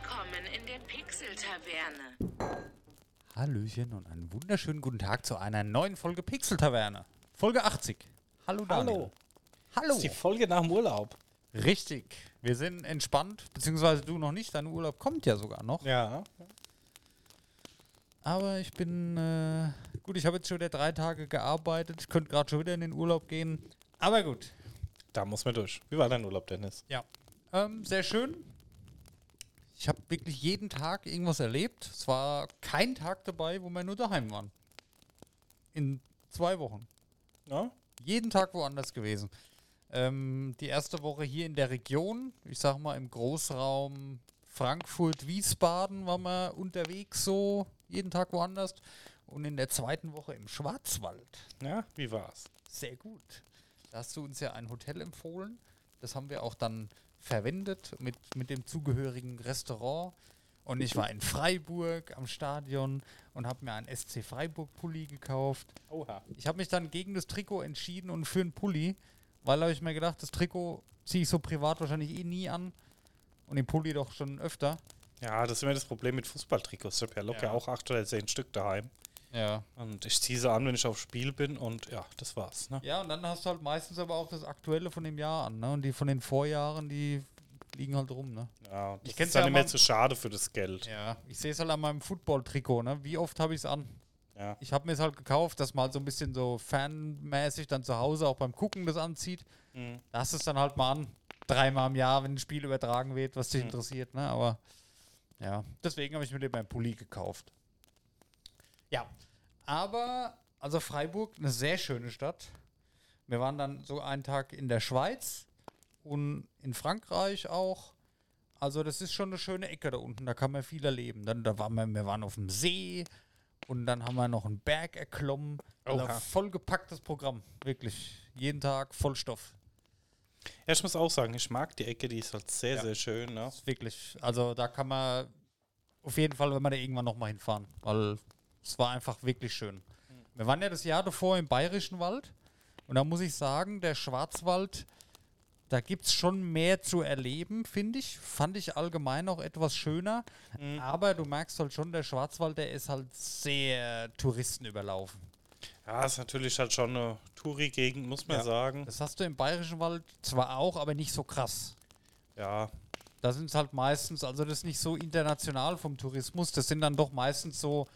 Willkommen in der Pixel-Taverne. Hallöchen und einen wunderschönen guten Tag zu einer neuen Folge Pixel-Taverne. Folge 80. Hallo Daniel. Hallo. Hallo. Das ist die Folge nach dem Urlaub. Richtig. Wir sind entspannt, beziehungsweise du noch nicht. Dein Urlaub kommt ja sogar noch. Ja. Aber ich bin, äh, gut, ich habe jetzt schon wieder drei Tage gearbeitet. Ich könnte gerade schon wieder in den Urlaub gehen. Aber gut. Da muss man durch. Wie war dein Urlaub, Dennis? Ja. Ähm, sehr schön. Ich habe wirklich jeden Tag irgendwas erlebt. Es war kein Tag dabei, wo wir nur daheim waren. In zwei Wochen. Ja? Jeden Tag woanders gewesen. Ähm, die erste Woche hier in der Region, ich sag mal im Großraum Frankfurt, Wiesbaden waren wir unterwegs so, jeden Tag woanders. Und in der zweiten Woche im Schwarzwald. Ja, wie war's? Sehr gut. Da hast du uns ja ein Hotel empfohlen. Das haben wir auch dann verwendet mit, mit dem zugehörigen Restaurant. Und ich war in Freiburg am Stadion und habe mir einen SC Freiburg Pulli gekauft. Oha. Ich habe mich dann gegen das Trikot entschieden und für einen Pulli, weil habe ich mir gedacht, das Trikot ziehe ich so privat wahrscheinlich eh nie an und den Pulli doch schon öfter. Ja, das ist immer das Problem mit Fußballtrikots. Ich habe ja locker Ja. auch acht oder zehn Stück daheim. Ja. Und ich ziehe sie an, wenn ich auf Spiel bin und ja, das war's. Ne? Ja, und dann hast du halt meistens aber auch das Aktuelle von dem Jahr an, ne? Und die von den Vorjahren, die liegen halt rum, ne? Ja, das Ich ist dann ja immer mal- zu schade für das Geld. Ja. Ich sehe es halt an meinem Football-Trikot, ne? Wie oft habe ich es an? Ja. Ich habe mir es halt gekauft, dass man halt so ein bisschen so fanmäßig dann zu Hause auch beim Gucken das anzieht. Mhm. Da hast du es dann halt mal an. Dreimal im Jahr, wenn ein Spiel übertragen wird, was dich Mhm. interessiert, ne? Aber ja, deswegen habe ich mir den beim Pulli gekauft. Ja, aber, also Freiburg, eine sehr schöne Stadt. Wir waren dann so einen Tag in der Schweiz und in Frankreich auch. Also das ist schon eine schöne Ecke da unten, da kann man viel erleben. Dann da waren wir, wir waren auf dem See und dann haben wir noch einen Berg erklommen. Also Oha. vollgepacktes Programm, wirklich. Jeden Tag Vollstoff. ja, ich muss auch sagen, ich mag die Ecke, die ist halt sehr, Ja. sehr schön. Ne? Ist wirklich, also da kann man auf jeden Fall, wenn man da irgendwann nochmal hinfahren, weil es war einfach wirklich schön. Wir waren ja das Jahr davor im Bayerischen Wald und da muss ich sagen, der Schwarzwald, da gibt es schon mehr zu erleben, finde ich. Fand ich allgemein auch etwas schöner. Mhm. Aber du merkst halt schon, der Schwarzwald, der ist halt sehr touristenüberlaufen. Ja, ist natürlich halt schon eine Touri-Gegend, muss man Ja. sagen. Das hast du im Bayerischen Wald zwar auch, aber nicht so krass. Ja, Da sind es halt meistens, also das ist nicht so international vom Tourismus, das sind dann doch meistens so,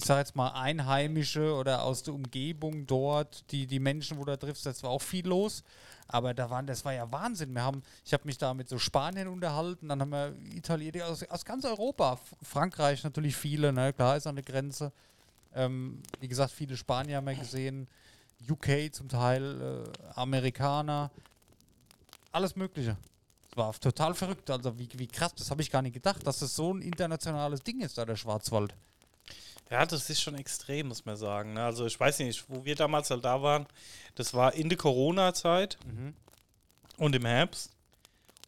ich sag jetzt mal, Einheimische oder aus der Umgebung dort, die, die Menschen, wo du da triffst, das war auch viel los. Aber da waren, das war ja Wahnsinn. Wir haben, ich habe mich da mit so Spaniern unterhalten, dann haben wir Italiener aus, aus ganz Europa, Frankreich natürlich viele, ne, klar ist an der Grenze. Ähm, wie gesagt, viele Spanier haben wir gesehen, UK zum Teil, äh, Amerikaner, alles Mögliche. Es war total verrückt. Also wie, wie krass, das habe ich gar nicht gedacht, dass das so ein internationales Ding ist, da der Schwarzwald. Ja, das ist schon extrem, muss man sagen. ne? Also ich weiß nicht, wo wir damals halt da waren, das war in der Corona-Zeit und im Herbst.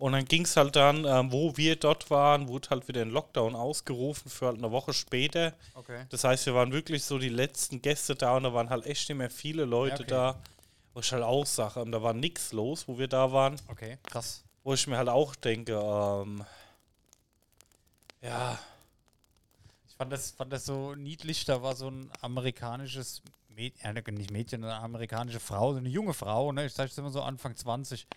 Und dann ging es halt dann, ähm, wo wir dort waren, wurde halt wieder ein Lockdown ausgerufen für halt eine Woche später. Okay. Das heißt, wir waren wirklich so die letzten Gäste da und da waren halt echt nicht mehr viele Leute okay. da. Wo ich halt auch sage, ähm, da war nichts los, wo wir da waren. Okay, krass. Wo ich mir halt auch denke, ähm, ja, fand das, fand das so niedlich. Da war so ein amerikanisches Mädchen, ja, nicht Mädchen, eine amerikanische Frau, so eine junge Frau, ne? ich sage es immer so Anfang 20.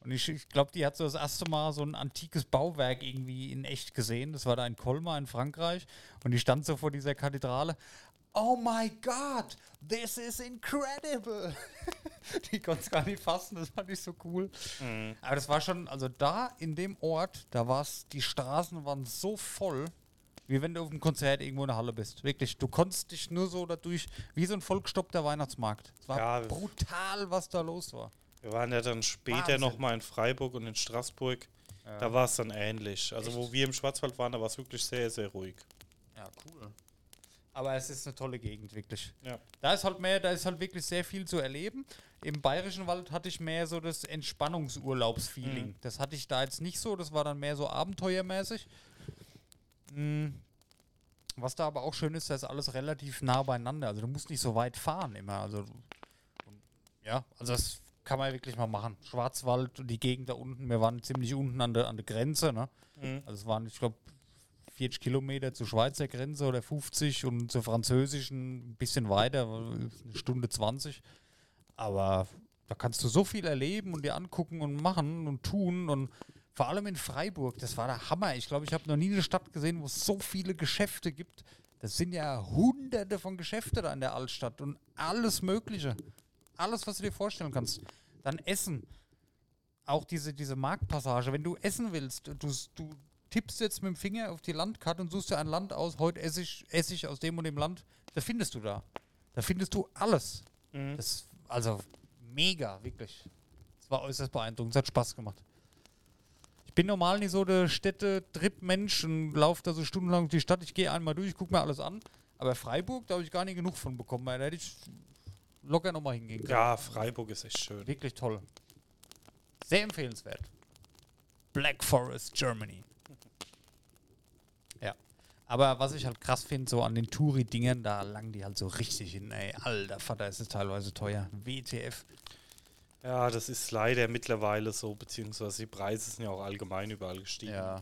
Und ich, ich glaube, die hat so das erste Mal so ein antikes Bauwerk irgendwie in echt gesehen. Das war da in Colmar in Frankreich. Und die stand so vor dieser Kathedrale. Oh my God, this is incredible. die konnte es gar nicht fassen, das fand ich so cool. Aber das war schon, also da in dem Ort, da war es, die Straßen waren so voll, wie wenn du auf einem Konzert irgendwo in der Halle bist. Wirklich, du konntest dich nur so dadurch, wie so ein vollgestoppter Weihnachtsmarkt. Es war Ja. brutal, was da los war. wir waren ja dann später nochmal in Freiburg und in Straßburg. Da war es dann ähnlich. Also wo wir im Schwarzwald waren, da war es wirklich sehr, sehr ruhig. Ja, cool. Aber es ist eine tolle Gegend, wirklich. Ja. Da ist halt mehr, da ist halt wirklich sehr viel zu erleben. Im Bayerischen Wald hatte ich mehr so das Entspannungsurlaubsfeeling. Mhm. Das hatte ich da jetzt nicht so, das war dann mehr so abenteuermäßig. Mm. Was da aber auch schön ist, da ist alles relativ nah beieinander. Also du musst nicht so weit fahren immer. Also ja, also das kann man wirklich mal machen. Schwarzwald und die Gegend da unten, wir waren ziemlich unten an der, an der Grenze, ne? Mhm. Also es waren, ich glaube, 40 Kilometer zur Schweizer Grenze oder 50 und zur französischen ein bisschen weiter, eine Stunde 20. Aber da kannst du so viel erleben und dir angucken und machen und tun und vor allem in Freiburg, das war der Hammer. Ich glaube, ich habe noch nie eine Stadt gesehen, wo es so viele Geschäfte gibt. Das sind ja hunderte von Geschäften da in der Altstadt und alles Mögliche. Alles, was du dir vorstellen kannst. Dann Essen. Auch diese, diese Marktpassage. Wenn du essen willst, du, du tippst jetzt mit dem Finger auf die Landkarte und suchst dir ein Land aus, heute esse ich, esse ich aus dem und dem Land, da findest du da. Da findest du alles. Mhm. Das, also mega, wirklich. Es war äußerst beeindruckend. Es hat Spaß gemacht. Ich bin normal nicht so der Städte-Trip-Mensch und laufe da so stundenlang durch die Stadt. Ich gehe einmal durch, gucke mir alles an. Aber Freiburg, da habe ich gar nicht genug von bekommen. Da hätte ich locker nochmal hingehen können. Ja, Freiburg ist echt schön. Wirklich toll. Sehr empfehlenswert. Black Forest, Germany. Ja. Aber was ich halt krass finde, so an den Touri-Dingern, da langen die halt so richtig hin, ey. Alter Vater, ist es teilweise teuer. WTF. Ja, das ist leider mittlerweile so, beziehungsweise die Preise sind ja auch allgemein überall gestiegen. Ja.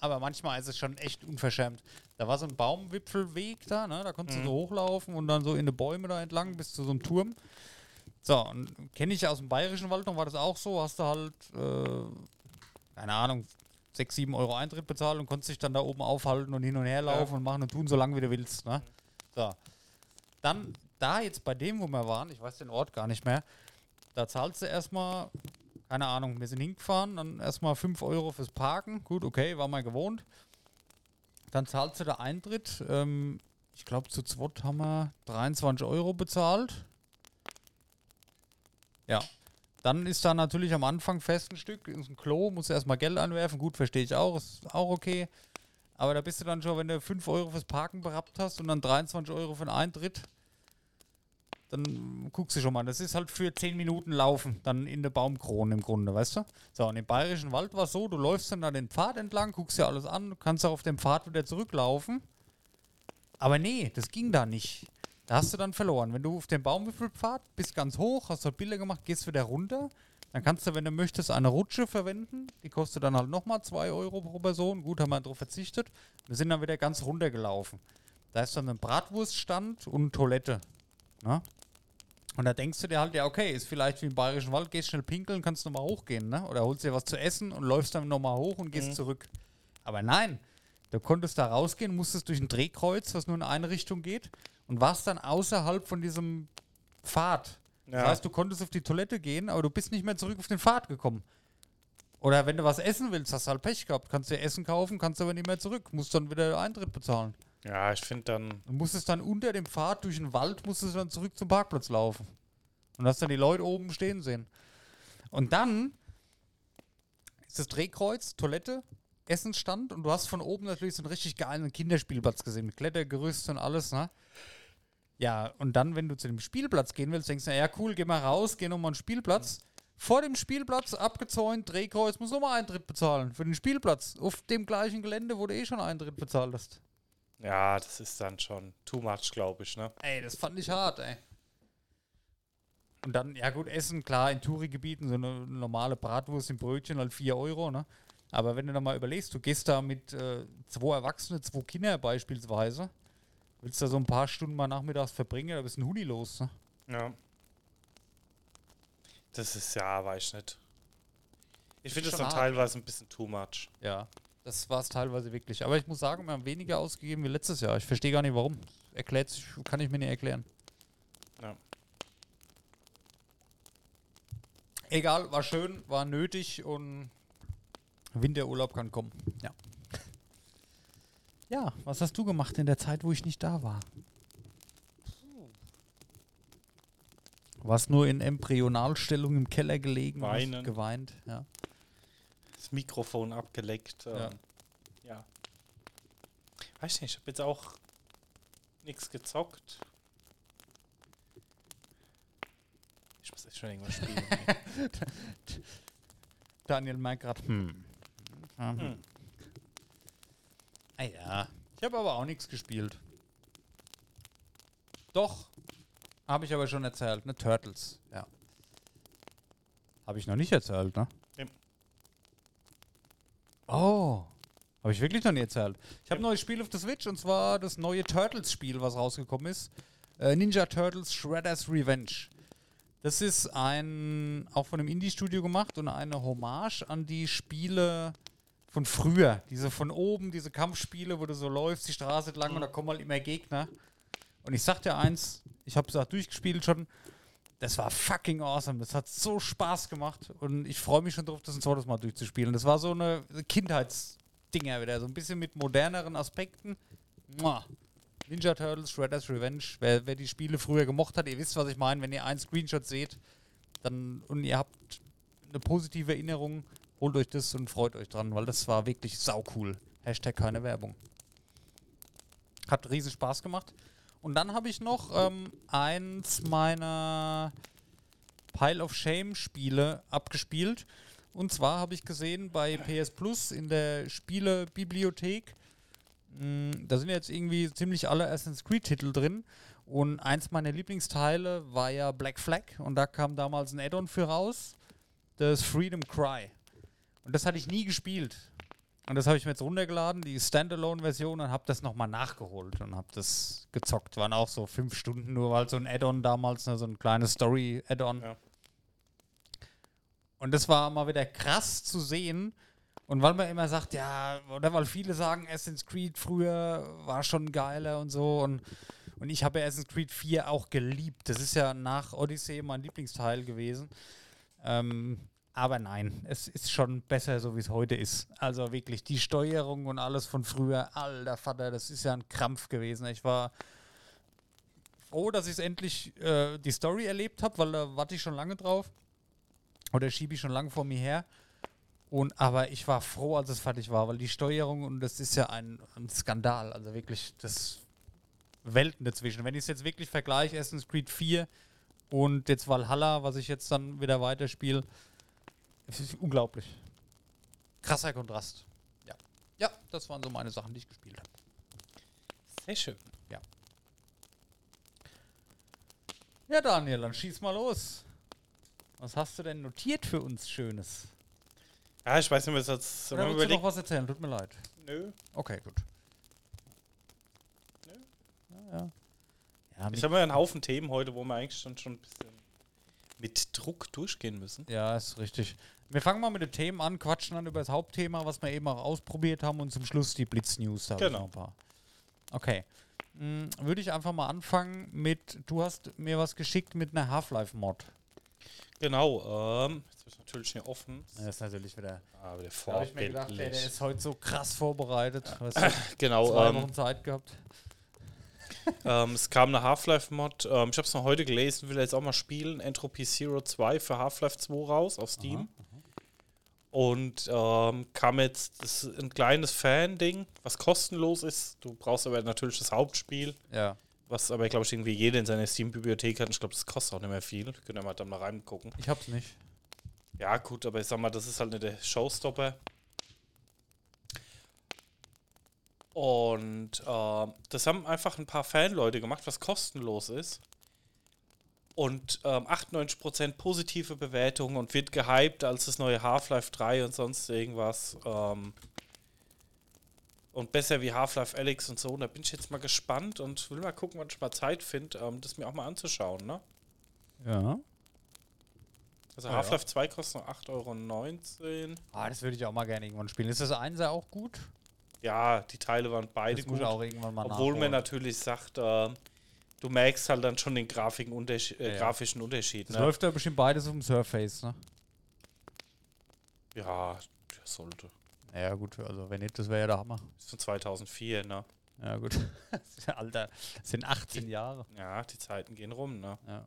Aber manchmal ist es schon echt unverschämt. Da war so ein Baumwipfelweg da, ne? Da konntest Mhm. du so hochlaufen und dann so in die Bäume da entlang bis zu so einem Turm. So, und kenne ich aus dem Bayerischen Wald noch, war das auch so. Hast du halt, äh, keine Ahnung, 6, 7 Euro Eintritt bezahlt und konntest dich dann da oben aufhalten und hin und her laufen Ja. und machen und tun, so lange wie du willst. Ne? So. Dann, da jetzt bei dem, wo wir waren, ich weiß den Ort gar nicht mehr, da zahlst du erstmal, keine Ahnung, wir sind hingefahren, dann erstmal 5 Euro fürs Parken. Gut, okay, war mal gewohnt. Dann zahlst du der Eintritt. Ähm, ich glaube, zu zweit haben wir 23 Euro bezahlt. Ja. Dann ist da natürlich am Anfang fest ein Stück, ist ein Klo, musst du erstmal Geld anwerfen. Gut, verstehe ich auch, ist auch okay. Aber da bist du dann schon, wenn du 5 Euro fürs Parken berappt hast und dann 23 Euro für den Eintritt, dann guckst du schon mal. Das ist halt für 10 Minuten Laufen, dann in der Baumkrone im Grunde, weißt du? So, und im Bayerischen Wald war es so, du läufst dann da den Pfad entlang, guckst dir alles an, kannst auch auf dem Pfad wieder zurücklaufen. Aber nee, das ging da nicht. Da hast du dann verloren. Wenn du auf dem Baumwipfelpfad bist ganz hoch, hast dort Bilder gemacht, gehst wieder runter, dann kannst du, wenn du möchtest, eine Rutsche verwenden. Die kostet dann halt nochmal 2 Euro pro Person. Gut, haben wir darauf verzichtet. Wir sind dann wieder ganz runtergelaufen. Da ist dann ein Bratwurststand und Toilette. Ne? Und da denkst du dir halt, ja, okay, ist vielleicht wie im Bayerischen Wald, gehst schnell pinkeln, kannst nochmal hochgehen, ne? Oder holst dir was zu essen und läufst dann nochmal hoch und gehst Mhm. zurück. Aber nein, du konntest da rausgehen, musstest durch ein Drehkreuz, was nur in eine Richtung geht, und warst dann außerhalb von diesem Pfad. Das Ja. heißt, du konntest auf die Toilette gehen, aber du bist nicht mehr zurück auf den Pfad gekommen. Oder wenn du was essen willst, hast du halt Pech gehabt. Kannst dir Essen kaufen, kannst aber nicht mehr zurück. Musst dann wieder Eintritt bezahlen. Ja, ich finde dann, Du musstest dann unter dem Pfad durch den Wald, musstest dann zurück zum Parkplatz laufen. Und hast dann die Leute oben stehen sehen. Und dann ist das Drehkreuz, Toilette, Essensstand und du hast von oben natürlich so einen richtig geilen Kinderspielplatz gesehen, mit Klettergerüst und alles, ne? Ja, und dann, wenn du zu dem Spielplatz gehen willst, denkst du, ja cool, geh mal raus, geh nochmal einen Spielplatz. Vor dem Spielplatz, abgezäunt, Drehkreuz, musst du nochmal Eintritt bezahlen für den Spielplatz. Auf dem gleichen Gelände, wo du eh schon Eintritt bezahlt hast. Ja, das ist dann schon too much, glaube ich, ne? Ey, das fand ich hart, ey. Und dann, ja gut, Essen, klar, in Touri-Gebieten, so eine normale Bratwurst im Brötchen, halt 4 Euro, ne? Aber wenn du dann mal überlegst, du gehst da mit äh, zwei Erwachsene, zwei Kinder beispielsweise, willst da so ein paar Stunden mal nachmittags verbringen, da bist ein Huni los, ne? Ja. Das ist ja, weiß ich nicht. Ich finde das dann hart. teilweise ein bisschen too much. Ja. Das war es teilweise wirklich. Aber ich muss sagen, wir haben weniger ausgegeben wie letztes Jahr. Ich verstehe gar nicht warum. Erklärt sich, kann ich mir nicht erklären. Ja. Egal, war schön, war nötig und Winterurlaub kann kommen. Ja. Ja, was hast du gemacht in der Zeit, wo ich nicht da war? Warst nur in Embryonalstellung im Keller gelegen, Weinen. geweint, ja. Das Mikrofon abgeleckt. Ähm, Ja. ja. Weiß nicht, ich habe jetzt auch nichts gezockt. Ich muss echt schon irgendwas spielen. Daniel meint gerade, hm. Mhm. Hm. Ah ja. Ich habe aber auch nichts gespielt. Doch. Habe ich aber schon erzählt, ne? Turtles, ja. Habe ich noch nicht erzählt, ne? Oh. Habe ich wirklich noch nie erzählt. Ich habe ein neues Spiel auf der Switch und zwar das neue Turtles-Spiel, was rausgekommen ist. Äh, Ninja Turtles Shredder's Revenge. Das ist ein, auch von einem Indie-Studio gemacht und eine Hommage an die Spiele von früher. Diese von oben, diese Kampfspiele, wo du so läufst, die Straße entlang und da kommen halt immer Gegner. Und ich sag dir eins, ich habe es auch durchgespielt schon, das war fucking awesome. Das hat so Spaß gemacht und ich freue mich schon drauf, das ein zweites Mal durchzuspielen. Das war so eine Kindheitsdinger wieder, so ein bisschen mit moderneren Aspekten. Mua. Ninja Turtles, Shredder's Revenge. Wer, wer die Spiele früher gemocht hat, ihr wisst, was ich meine. Wenn ihr einen Screenshot seht dann, und ihr habt eine positive Erinnerung, holt euch das und freut euch dran, weil das war wirklich sau cool. Hashtag keine Werbung. Hat riesen Spaß gemacht. Und dann habe ich noch ähm, eins meiner Pile of Shame Spiele abgespielt. Und zwar habe ich gesehen bei PS Plus in der Spielebibliothek, mh, da sind jetzt irgendwie ziemlich alle Assassin's Creed Titel drin. Und eins meiner Lieblingsteile war ja Black Flag. Und da kam damals ein Add-on für raus. Das Freedom Cry. Und das hatte ich nie gespielt. Und das habe ich mir jetzt runtergeladen, die Standalone-Version, und habe das nochmal nachgeholt und habe das gezockt. Waren auch so fünf Stunden nur, weil so ein Add-on damals, ne, so ein kleines Story-Add-on. Ja. Und das war mal wieder krass zu sehen. Und weil man immer sagt, ja, oder weil viele sagen, Assassin's Creed früher war schon geiler und so. Und, und ich habe ja Assassin's Creed 4 auch geliebt. Das ist ja nach Odyssey mein Lieblingsteil gewesen. Ähm, aber nein, es ist schon besser, so wie es heute ist. Also wirklich, die Steuerung und alles von früher, alter Vater, das ist ja ein Krampf gewesen. Ich war froh, dass ich endlich äh, die Story erlebt habe, weil da warte ich schon lange drauf. Oder schiebe ich schon lange vor mir her. Und aber ich war froh, als es fertig war, weil die Steuerung, und das ist ja ein, ein Skandal, also wirklich das Welten dazwischen. Wenn ich es jetzt wirklich vergleiche, Assassin's Creed 4 und jetzt Valhalla, was ich jetzt dann wieder weiterspiele, es ist unglaublich. Krasser Kontrast. Ja. Ja, das waren so meine Sachen, die ich gespielt habe. Sehr schön. Ja, Daniel, dann schieß mal los. Was hast du denn notiert für uns Schönes? Ja, ich weiß nicht, was jetzt. Oder willst du noch was erzählen? Tut mir leid. nö. Okay, gut. Nö. Ja, ja. Ja, Ich habe ja einen Haufen Themen heute, wo wir eigentlich schon, schon ein bisschen mit Druck durchgehen müssen. ja, ist richtig. Wir fangen mal mit den Themen an, quatschen dann über das Hauptthema, was wir eben auch ausprobiert haben und zum Schluss die Blitz-News. Genau. noch ein paar. Okay. Hm, Würde ich einfach mal anfangen mit, du hast mir was geschickt mit einer Half-Life-Mod. Genau, ähm, jetzt ist natürlich nicht offen. Das ist natürlich wieder. Aber der Da habe ich mir gedacht, ey, der ist heute so krass vorbereitet. Weißt du, Genau, zwei ähm, Wochen Zeit gehabt. ähm, es kam eine Half-Life-Mod. Ähm, ich habe es noch heute gelesen, will jetzt auch mal spielen. Entropy Zero 2 für Half-Life 2 raus auf Steam. Und ähm, kam jetzt, das ist ein kleines Fan-Ding, was kostenlos ist. Du brauchst aber natürlich das Hauptspiel, Ja. was aber, glaube ich, irgendwie jeder in seiner Steam-Bibliothek hat. Und ich glaube, das kostet auch nicht mehr viel. Könnt ihr mal dann mal reingucken. Ich hab's nicht. Ja, gut, aber ich sag mal, das ist halt nicht der Showstopper. Und ähm, das haben einfach ein paar Fanleute gemacht, was kostenlos ist. Und ähm, 98% positive Bewertungen und wird gehypt als das neue Half-Life 3 und sonst irgendwas. Ähm, und besser wie Half-Life Alyx und so. Und da bin ich jetzt mal gespannt und will mal gucken, wann ich mal Zeit finde, ähm, das mir auch mal anzuschauen. Ne? Ja. Also Ah, ja. Half-Life 2 kostet noch 8,19 Euro. Ah, das würde ich auch mal gerne irgendwann spielen. Ist das Einser auch gut? Ja, die Teile waren beide gut. ich auch irgendwann mal Obwohl man nachholen. natürlich sagt, äh, du merkst halt dann schon den Grafiken Unterschied, äh, Ja, grafischen Unterschied. Ne? läuft ja bestimmt beides auf dem Surface, ne? Ja, der sollte. Ja, gut, also wenn nicht, das wäre ja der Hammer. Ist von 2004, ne? Ja, gut. Alter, das sind 18 Jahre. Ja, die Zeiten gehen rum, ne? Ja.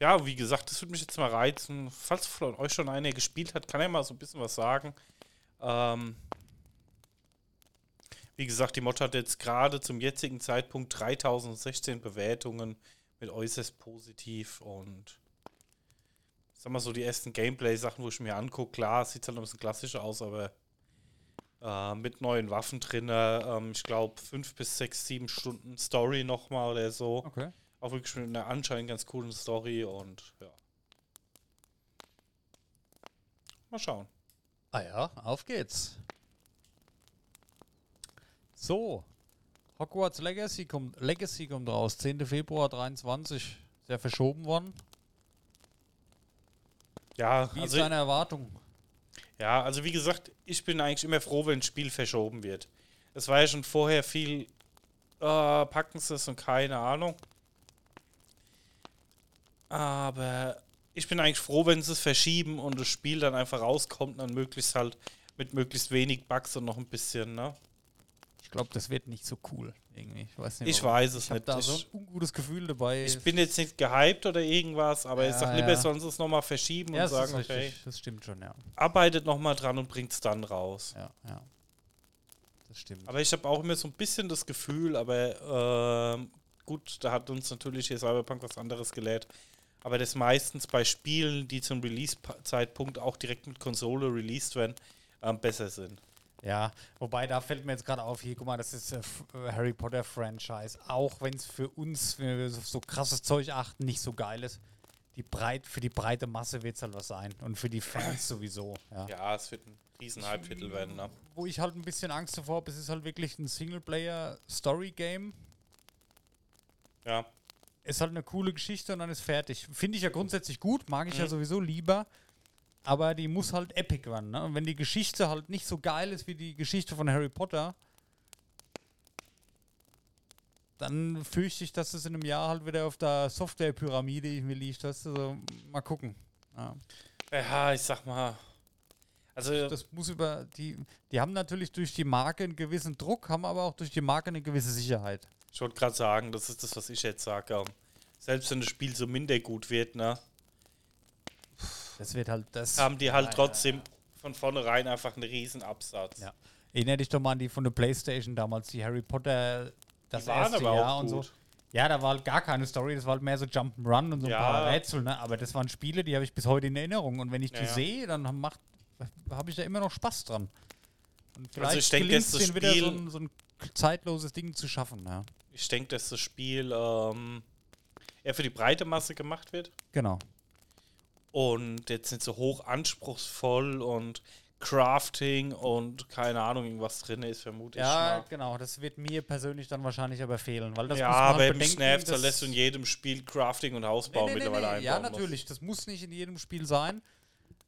Ja, wie gesagt, das würde mich jetzt mal reizen. Falls von euch schon einer gespielt hat, kann er mal so ein bisschen was sagen. Ähm, wie gesagt, die Mod hat jetzt gerade zum jetzigen Zeitpunkt 3016 Bewertungen mit äußerst positiv und sag mal so die ersten Gameplay-Sachen, wo ich mir angucke, klar, sieht halt ein bisschen klassischer aus, aber äh, mit neuen Waffen drin, ähm, ich glaube fünf bis sechs, sieben Stunden Story nochmal oder so. Okay. Auch wirklich mit einer anscheinend ganz coolen Story und ja. mal schauen. Ah ja, auf geht's. So, Hogwarts Legacy kommt, Legacy kommt raus, 10. Februar 23. Ist ja verschoben worden. Ja, Wie also, ist deine Erwartung? ja, also wie gesagt, ich bin eigentlich immer froh, wenn ein Spiel verschoben wird. Es war ja schon vorher viel, äh, packen sie es und keine Ahnung. Aber ich bin eigentlich froh, wenn sie es verschieben und das Spiel dann einfach rauskommt und dann möglichst halt mit möglichst wenig Bugs und noch ein bisschen, ne? Ich glaube, das wird nicht so cool. Irgendwie. Ich weiß nicht. Ich weiß es Ich habe nicht. da Ich- so ein ungutes Gefühl dabei. Ich bin jetzt nicht gehypt oder irgendwas, aber ich Ja, sag lieber, ja. sie es nochmal verschieben ja, und sagen, okay. Das stimmt schon, ja. arbeitet nochmal dran und bringt es dann raus. Ja, ja. Das stimmt. Aber ich habe auch immer so ein bisschen das Gefühl, aber ähm, gut, da hat uns natürlich hier Cyberpunk was anderes gelehrt. Aber das meistens bei Spielen, die zum Release-Zeitpunkt auch direkt mit Konsole released werden, ähm, besser sind. Ja, wobei da fällt mir jetzt gerade auf, hier, guck mal, das ist äh, äh, Harry Potter Franchise. Auch wenn es für uns, wenn wir auf so krasses Zeug achten, nicht so geil ist. Die breit, für die breite Masse wird es halt was sein. Und für die Fans sowieso. Ja. Ja, es wird ein riesen Halbviertel werden. Ne? Wo ich halt ein bisschen Angst davor habe, es ist halt wirklich ein Singleplayer-Story-Game. Ja, Ist halt eine coole Geschichte und dann ist fertig. Finde ich ja grundsätzlich gut, mag ich ja Mhm. sowieso lieber. Aber die muss halt epic werden. Ne? Und wenn die Geschichte halt nicht so geil ist wie die Geschichte von Harry Potter, dann fürchte ich, dass es in einem Jahr halt wieder auf der Software-Pyramide irgendwie liegt. Weißt du, so, mal gucken. Ja. ja ich sag mal. Also, Das muss über die. Die haben natürlich durch die Marke einen gewissen Druck, haben aber auch durch die Marke eine gewisse Sicherheit. ich wollte gerade sagen, das ist das, was ich jetzt sage. Ähm, selbst wenn das Spiel so minder gut wird, ne, Das wird halt das. haben die halt Ja, ja, trotzdem von vornherein einfach einen riesen Absatz. Ja. Erinner dich doch mal an die von der Playstation damals, die Harry Potter, das Die erste Jahr und so. Ja, da war halt gar keine Story, das war halt mehr so Jump'n'Run und so ein paar Rätsel, ne? Aber das waren Spiele, die habe ich bis heute in Erinnerung. Und wenn ich die sehe, dann macht habe ich da immer noch Spaß dran. Und vielleicht Also ich denk, gelingt's dass das denen wieder so Spiel- ein, so ein zeitloses Ding zu schaffen, ja. Ich denke, dass das Spiel ähm, eher für die breite Masse gemacht wird Genau. Und jetzt nicht so hoch anspruchsvoll und Crafting und keine Ahnung, irgendwas drin ist, vermute Ja, ich. genau, das wird mir persönlich dann wahrscheinlich aber fehlen, weil das ja, aber im das- lässt du in jedem Spiel Crafting und Hausbau Nee, nee, nee, mittlerweile nee. Ja, einbauen. natürlich. Das muss nicht in jedem Spiel sein.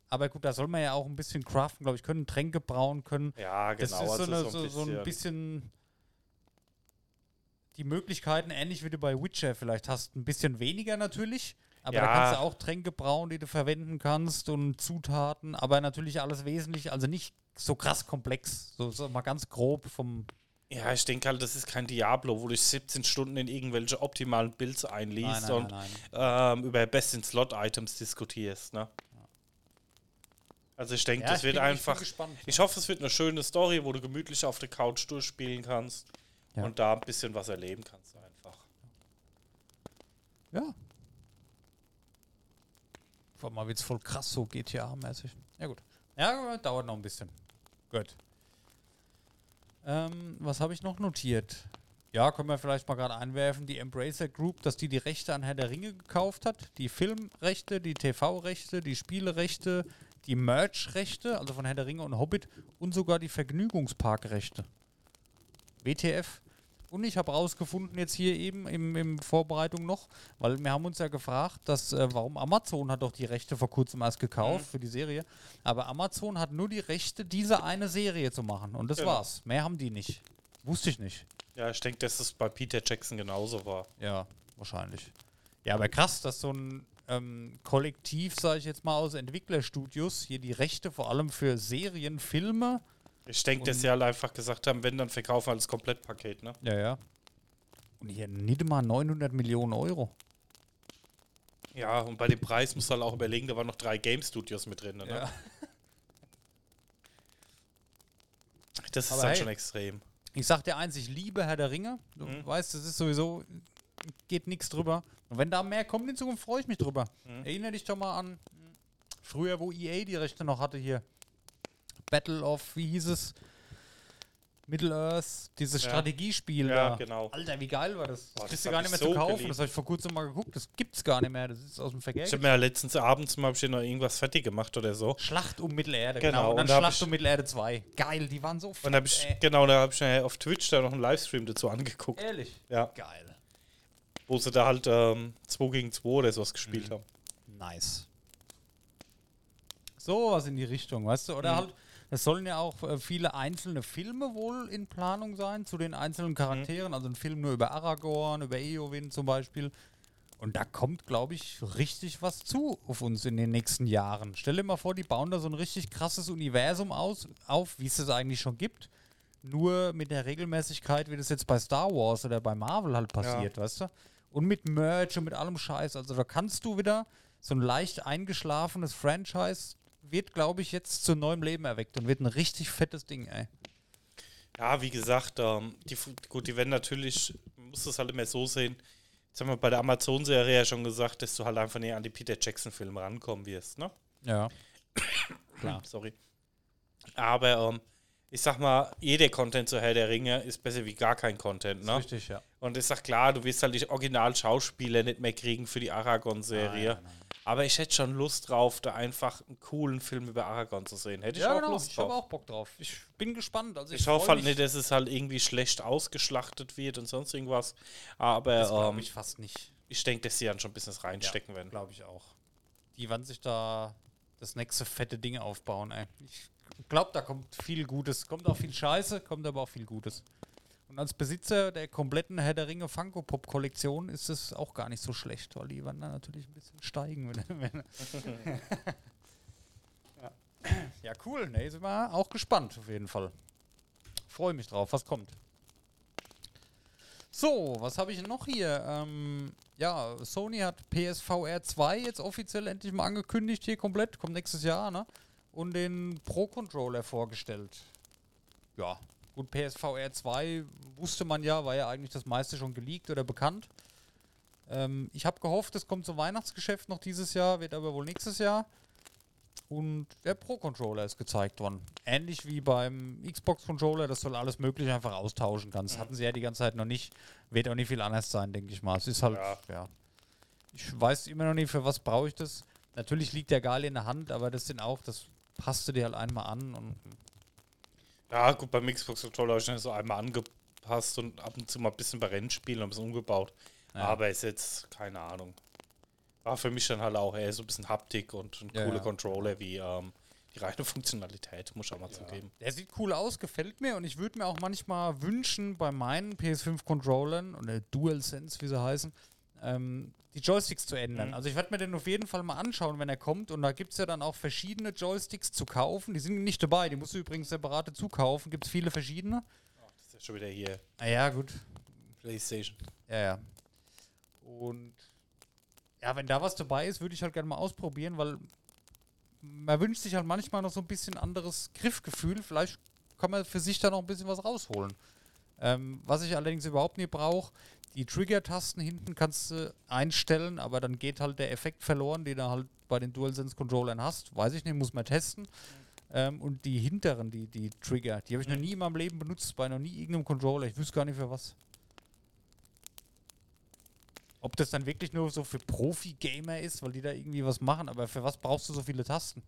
Aber gut, da soll man ja auch ein bisschen craften, glaube ich, können Tränke brauen können. Ja, Das genau. ist so, also eine, so, so ein bisschen die Möglichkeiten, ähnlich wie du bei Witcher vielleicht hast, ein bisschen weniger natürlich. Aber da Ja. kannst du auch Tränke brauen, die du verwenden kannst und Zutaten, aber natürlich alles wesentlich, also nicht so krass komplex, so, so mal ganz grob vom. Ja, ich denke halt, das ist kein Diablo, wo du 17 Stunden in irgendwelche optimalen Builds einliest Nein, nein, und nein. Ähm, über Best-in-Slot-Items diskutierst. Ne? Also ich denke, Ja, das ich wird bin- ich bin einfach. Ich hoffe, es wird eine schöne Story, wo du gemütlich auf der Couch durchspielen kannst Ja. und da ein bisschen was erleben kannst einfach. Ja. Vor allem wird es voll krass so GTA-mäßig. Ja, gut. Ja, dauert noch ein bisschen. Gut. Ähm, was habe ich noch notiert? Ja, können wir vielleicht mal gerade einwerfen. Die Embracer Group, dass die die Rechte an Herr der Ringe gekauft hat. Die Filmrechte, die TV-Rechte, die Spielerechte, die Merch-Rechte, also von Herr der Ringe und Hobbit und sogar die Vergnügungsparkrechte. WTF. Und ich habe rausgefunden jetzt hier eben im, im Vorbereitung noch, weil wir haben uns ja gefragt, dass, äh, warum Amazon hat doch die Rechte vor kurzem erst gekauft Mhm. für die Serie. Aber Amazon hat nur die Rechte, diese eine Serie zu machen. Und das Genau. war's. Mehr haben die nicht. Wusste ich nicht. Ja, ich denke, dass das bei Peter Jackson genauso war. Ja, wahrscheinlich. Ja, aber krass, dass so ein ähm, Kollektiv, sage ich jetzt mal, aus Entwicklerstudios hier die Rechte vor allem für Serien, Filme. Ich denke, dass sie halt einfach gesagt haben, wenn, dann verkaufen wir das Komplettpaket, ne? Ja, ja. Und hier nicht mal 900 Millionen Euro. Ja, und bei dem Preis musst du halt auch überlegen, da waren noch drei Game Studios mit drin, ne? Ja. Das ist Aber dann hey. schon extrem. Ich sag dir eins, ich liebe Herr der Ringe. Du Mhm. weißt, das ist sowieso, geht nichts drüber. Und wenn da mehr kommt in Zukunft, freue ich mich drüber. Mhm. Erinnere dich doch mal an früher, wo EA die Rechte noch hatte hier. Battle of, wie hieß es? Middle-earth, dieses Ja. Strategiespiel Ja, da. genau. Alter, wie geil war das? Boah, das kriegst du gar ich nicht mehr so zu kaufen. geliebt. Das habe ich vor kurzem mal geguckt. Das gibt's gar nicht mehr. Das ist aus dem Verkehr. Ich habe mir ja letztens abends mal ich noch irgendwas fertig gemacht oder so. Schlacht um Mittelerde, Genau, genau. Und dann und da Schlacht um Mittelerde 2. Geil, die waren so Und fett, da hab ich, genau, da habe ich mir auf Twitch da noch einen Livestream dazu angeguckt. Ehrlich. Ja, Geil. wo sie da halt ähm, 2 gegen 2 oder sowas gespielt Mhm. haben. Nice. So was in die Richtung, weißt du? Oder Mhm. halt, es sollen ja auch äh, viele einzelne Filme wohl in Planung sein zu den einzelnen Charakteren. Also ein Film nur über Aragorn, über Eowyn zum Beispiel. Und da kommt, glaube ich, richtig was zu auf uns in den nächsten Jahren. Stell dir mal vor, die bauen da so ein richtig krasses Universum aus, auf, wie es es eigentlich schon gibt. Nur mit der Regelmäßigkeit, wie das jetzt bei Star Wars oder bei Marvel halt passiert, weißt du? Und mit Merch und mit allem Scheiß. Also da kannst du wieder so ein leicht eingeschlafenes Franchise wird, glaube ich, jetzt zu neuem Leben erweckt und wird ein richtig fettes Ding, ey. Ja, wie gesagt, ähm, die, gut, die werden natürlich, man muss das halt immer so sehen. Jetzt haben wir bei der Amazon-Serie ja schon gesagt, dass du halt einfach näher an die Peter Jackson-Filme rankommen wirst, ne? Ja. Klar. Sorry. Aber ähm, ich sag mal, jeder Content zu Herr der Ringe ist besser wie gar kein Content, ne? Richtig, ja. Und ich sag klar, du wirst halt die Original-Schauspieler nicht mehr kriegen für die nein. Aber ich hätte schon Lust drauf, da einfach einen coolen Film über Aragorn zu sehen. Hätte ich Ja, auch genau. Lust Ich habe drauf. auch Bock drauf. Ich bin gespannt. Also Ich, hoffe freu halt nicht, dass es halt irgendwie schlecht ausgeschlachtet wird und sonst irgendwas. Aber Das ähm, glaube ich fast nicht. ich denke, dass sie dann schon ein bisschen reinstecken werden. Glaube ich auch. Die werden sich da das nächste fette Ding aufbauen, ey. Ich glaube, da kommt viel Gutes. Kommt auch viel Scheiße, kommt aber auch viel Gutes. Und als Besitzer der kompletten Herr der Ringe Funko Pop Kollektion ist es auch gar nicht so schlecht, weil die werden dann natürlich ein bisschen steigen. Ja. ja, cool. Ne, sind wir auch gespannt auf jeden Fall. Freue mich drauf, was kommt. So, was habe ich noch hier? Ähm, ja, Sony hat PSVR 2 jetzt offiziell endlich mal angekündigt, hier komplett, kommt nächstes Jahr, ne? Und den Pro-Controller vorgestellt. Ja, gut, PSVR 2 wusste man ja, war ja eigentlich das meiste schon geleakt oder bekannt. Ähm, ich habe gehofft, es kommt zum Weihnachtsgeschäft noch dieses Jahr, wird aber wohl nächstes Jahr. Und der Pro-Controller ist gezeigt worden. Ähnlich wie beim Xbox-Controller, das soll alles Mögliche einfach austauschen kannst. Hatten sie ja die ganze Zeit noch nicht. Wird auch nicht viel anders sein, denke ich mal. Es ist halt, Ja. ja. Ich weiß immer noch nicht, für was brauche ich das. Natürlich liegt der geil in der Hand, aber das sind auch, das passt du dir halt einmal an und Ja, gut, beim Xbox Controller habe ich dann so einmal angepasst und ab und zu mal ein bisschen bei Rennspielen und ein bisschen umgebaut. Ja. Aber ist jetzt, keine Ahnung. War für mich dann halt auch eher so ein bisschen Haptik und ein Ja, cooler ja. Controller wie ähm, die reine Funktionalität, muss ich auch mal zugeben. Der sieht cool aus, gefällt mir und ich würde mir auch manchmal wünschen, bei meinen PS5-Controllern oder DualSense, wie sie heißen, ähm, die Joysticks zu ändern. Mhm. Also ich werde mir den auf jeden Fall mal anschauen, wenn er kommt und da gibt es ja dann auch verschiedene Joysticks zu kaufen. Die sind nicht dabei, die musst du übrigens separate zukaufen. Gibt es viele verschiedene. Das ist ja schon wieder hier Ah ja, gut. PlayStation. Ja, ja. Und ja, wenn da was dabei ist, würde ich halt gerne mal ausprobieren, weil man wünscht sich halt manchmal noch so ein bisschen anderes Griffgefühl. Vielleicht kann man für sich da noch ein bisschen was rausholen. Ähm, was ich allerdings überhaupt nicht brauche, die Trigger-Tasten hinten kannst du einstellen, aber dann geht halt der Effekt verloren, den du halt bei den DualSense-Controllern hast. Weiß ich nicht, muss man testen. Ähm, und die hinteren, die, die Trigger, die habe ich noch nie in meinem Leben benutzt, bei noch nie irgendeinem Controller. Ich wüsste gar nicht für was. Ob das dann wirklich nur so für Profi-Gamer ist, weil die da irgendwie was machen, aber für was brauchst du so viele Tasten?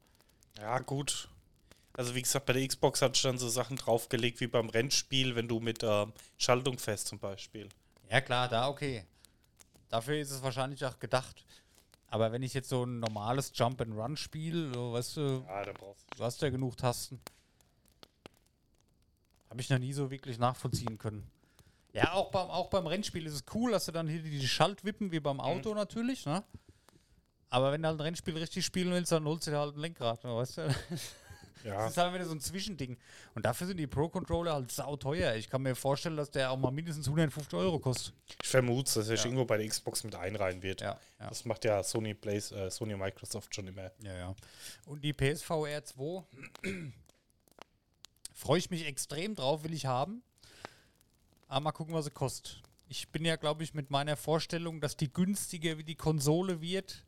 Ja, gut. Also wie gesagt, bei der Xbox hatte ich dann so Sachen draufgelegt wie beim Rennspiel, wenn du mit ähm, Schaltung fest zum Beispiel. Ja, klar, da okay. Dafür ist es wahrscheinlich auch gedacht. Aber wenn ich jetzt so ein normales Jump-and-Run spiele, so, weißt du, Ja, du hast ja genug Tasten. Habe ich noch nie so wirklich nachvollziehen können. Ja, auch beim, auch beim Rennspiel ist es cool, dass du dann hier die Schaltwippen wie beim Auto natürlich, ne? Aber wenn du halt ein Rennspiel richtig spielen willst, dann holst du dir halt ein Lenkrad, ne, weißt du? Ja. Das ist halt wieder so ein Zwischending. Und dafür sind die Pro-Controller halt sauteuer. Ich kann mir vorstellen, dass der auch mal mindestens 150 Euro kostet. Ich vermute, dass er Ja. irgendwo bei der Xbox mit einreihen wird. Ja, ja. Das macht ja Sony, Plays, äh, Sony Microsoft schon immer. Ja, ja. Und die PSVR 2 freue ich mich extrem drauf, will ich haben. Aber mal gucken, was sie kostet. Ich bin ja, glaube ich, mit meiner Vorstellung, dass die günstiger wie die Konsole wird,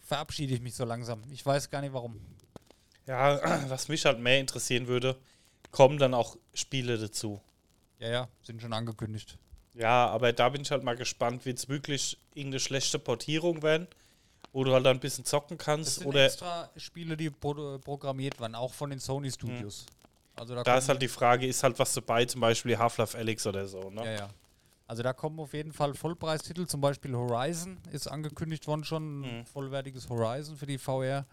verabschiede ich mich so langsam. Ich weiß gar nicht warum. Ja, was mich halt mehr interessieren würde, kommen dann auch Spiele dazu. Ja, ja, sind schon angekündigt. Ja, aber da bin ich halt mal gespannt, wird es wirklich irgendeine schlechte Portierung werden, wo du halt dann ein bisschen zocken Das kannst sind oder extra Spiele, die pro programmiert werden, auch von den Sony Studios. Also da, da ist halt die Frage, ist halt was dabei, zum Beispiel Half-Life Alyx oder so, ne? Ja, ja. Also da kommen auf jeden Fall Vollpreistitel, zum Beispiel Horizon ist angekündigt worden schon, ein Mhm. vollwertiges Horizon für die VR.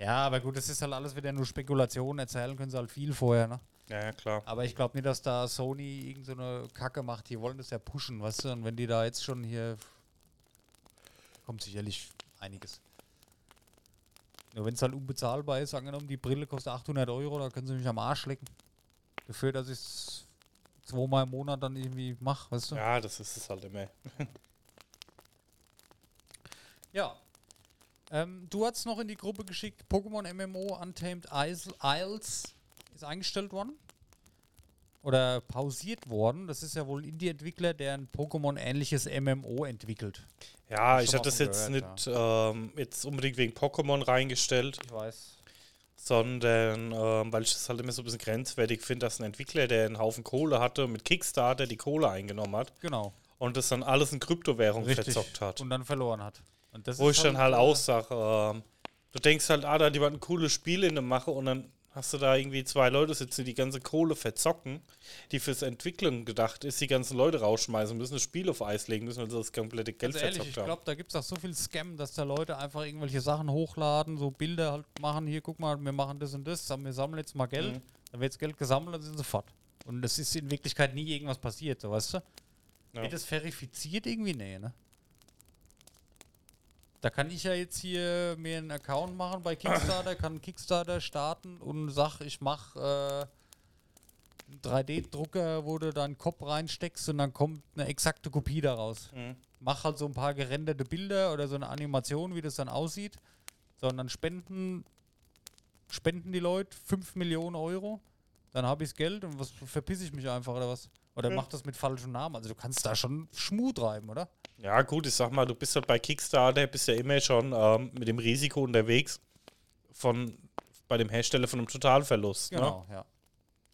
Ja, aber gut, das ist halt alles wieder nur Spekulation, erzählen können sie halt viel vorher, ne? Ja, ja, klar. Aber ich glaube nicht, dass da Sony irgend so eine Kacke macht. Die wollen das ja pushen, weißt du? Und wenn die da jetzt schon hier. kommt sicherlich einiges. Nur wenn es halt unbezahlbar ist, angenommen, die Brille kostet 800 Euro, da können sie mich am Arsch lecken. Dafür, dass ich es zweimal im Monat dann irgendwie mache, weißt du? Ja, das ist es halt immer. Ja. Ähm, du hast noch in die Gruppe geschickt, Pokémon MMO Untamed Isles, ist eingestellt worden. Oder pausiert worden. Das ist ja wohl ein Indie-Entwickler, der ein Pokémon-ähnliches MMO entwickelt. Ja, Hab ich hatte das jetzt gehört, nicht ähm, jetzt unbedingt wegen Pokémon reingestellt, Ich weiß. sondern ähm, weil ich das halt immer so ein bisschen grenzwertig finde, dass ein Entwickler, der einen Haufen Kohle hatte und mit Kickstarter die Kohle eingenommen hat Genau. und das dann alles in Kryptowährung Richtig. verzockt hat. Und dann verloren hat. Und das Wo ich dann halt äh, auch sage, ähm, du denkst halt, ah, da hat jemand ein cooles Spiel in der Mache und dann hast du da irgendwie zwei Leute sitzen, die die ganze Kohle verzocken, die fürs Entwicklung gedacht ist, die ganzen Leute rausschmeißen müssen, das Spiel auf Eis legen müssen, weil sie das komplette Geld Also ehrlich, ich verzockt haben. glaube, da gibt es auch so viel Scam, dass da Leute einfach irgendwelche Sachen hochladen, so Bilder halt machen, hier, guck mal, wir machen das und das, wir sammeln jetzt mal Geld, Mhm. dann wird das Geld gesammelt, dann sind sie fort. Und es ist in Wirklichkeit nie irgendwas passiert, so weißt du? Ja. Wird das verifiziert irgendwie? Nee, ne? Da kann ich ja jetzt hier mir einen Account machen bei Kickstarter, kann Kickstarter starten und sag, ich mach äh, einen 3D-Drucker, wo du deinen Kopf reinsteckst und dann kommt eine exakte Kopie daraus Mhm. mach halt so ein paar gerenderte Bilder oder so eine Animation, wie das dann aussieht. So, und dann spenden, spenden die Leute 5 Millionen Euro. Dann habe ich das Geld und was verpiss ich mich einfach oder was? Oder Ja. mach das mit falschem Namen. Also du kannst da schon Schmuh treiben, oder? Ja, gut, ich sag mal, du bist halt bei Kickstarter, bist ja immer schon ähm, mit dem Risiko unterwegs von bei dem Hersteller von einem Totalverlust. Ne? Genau, ja.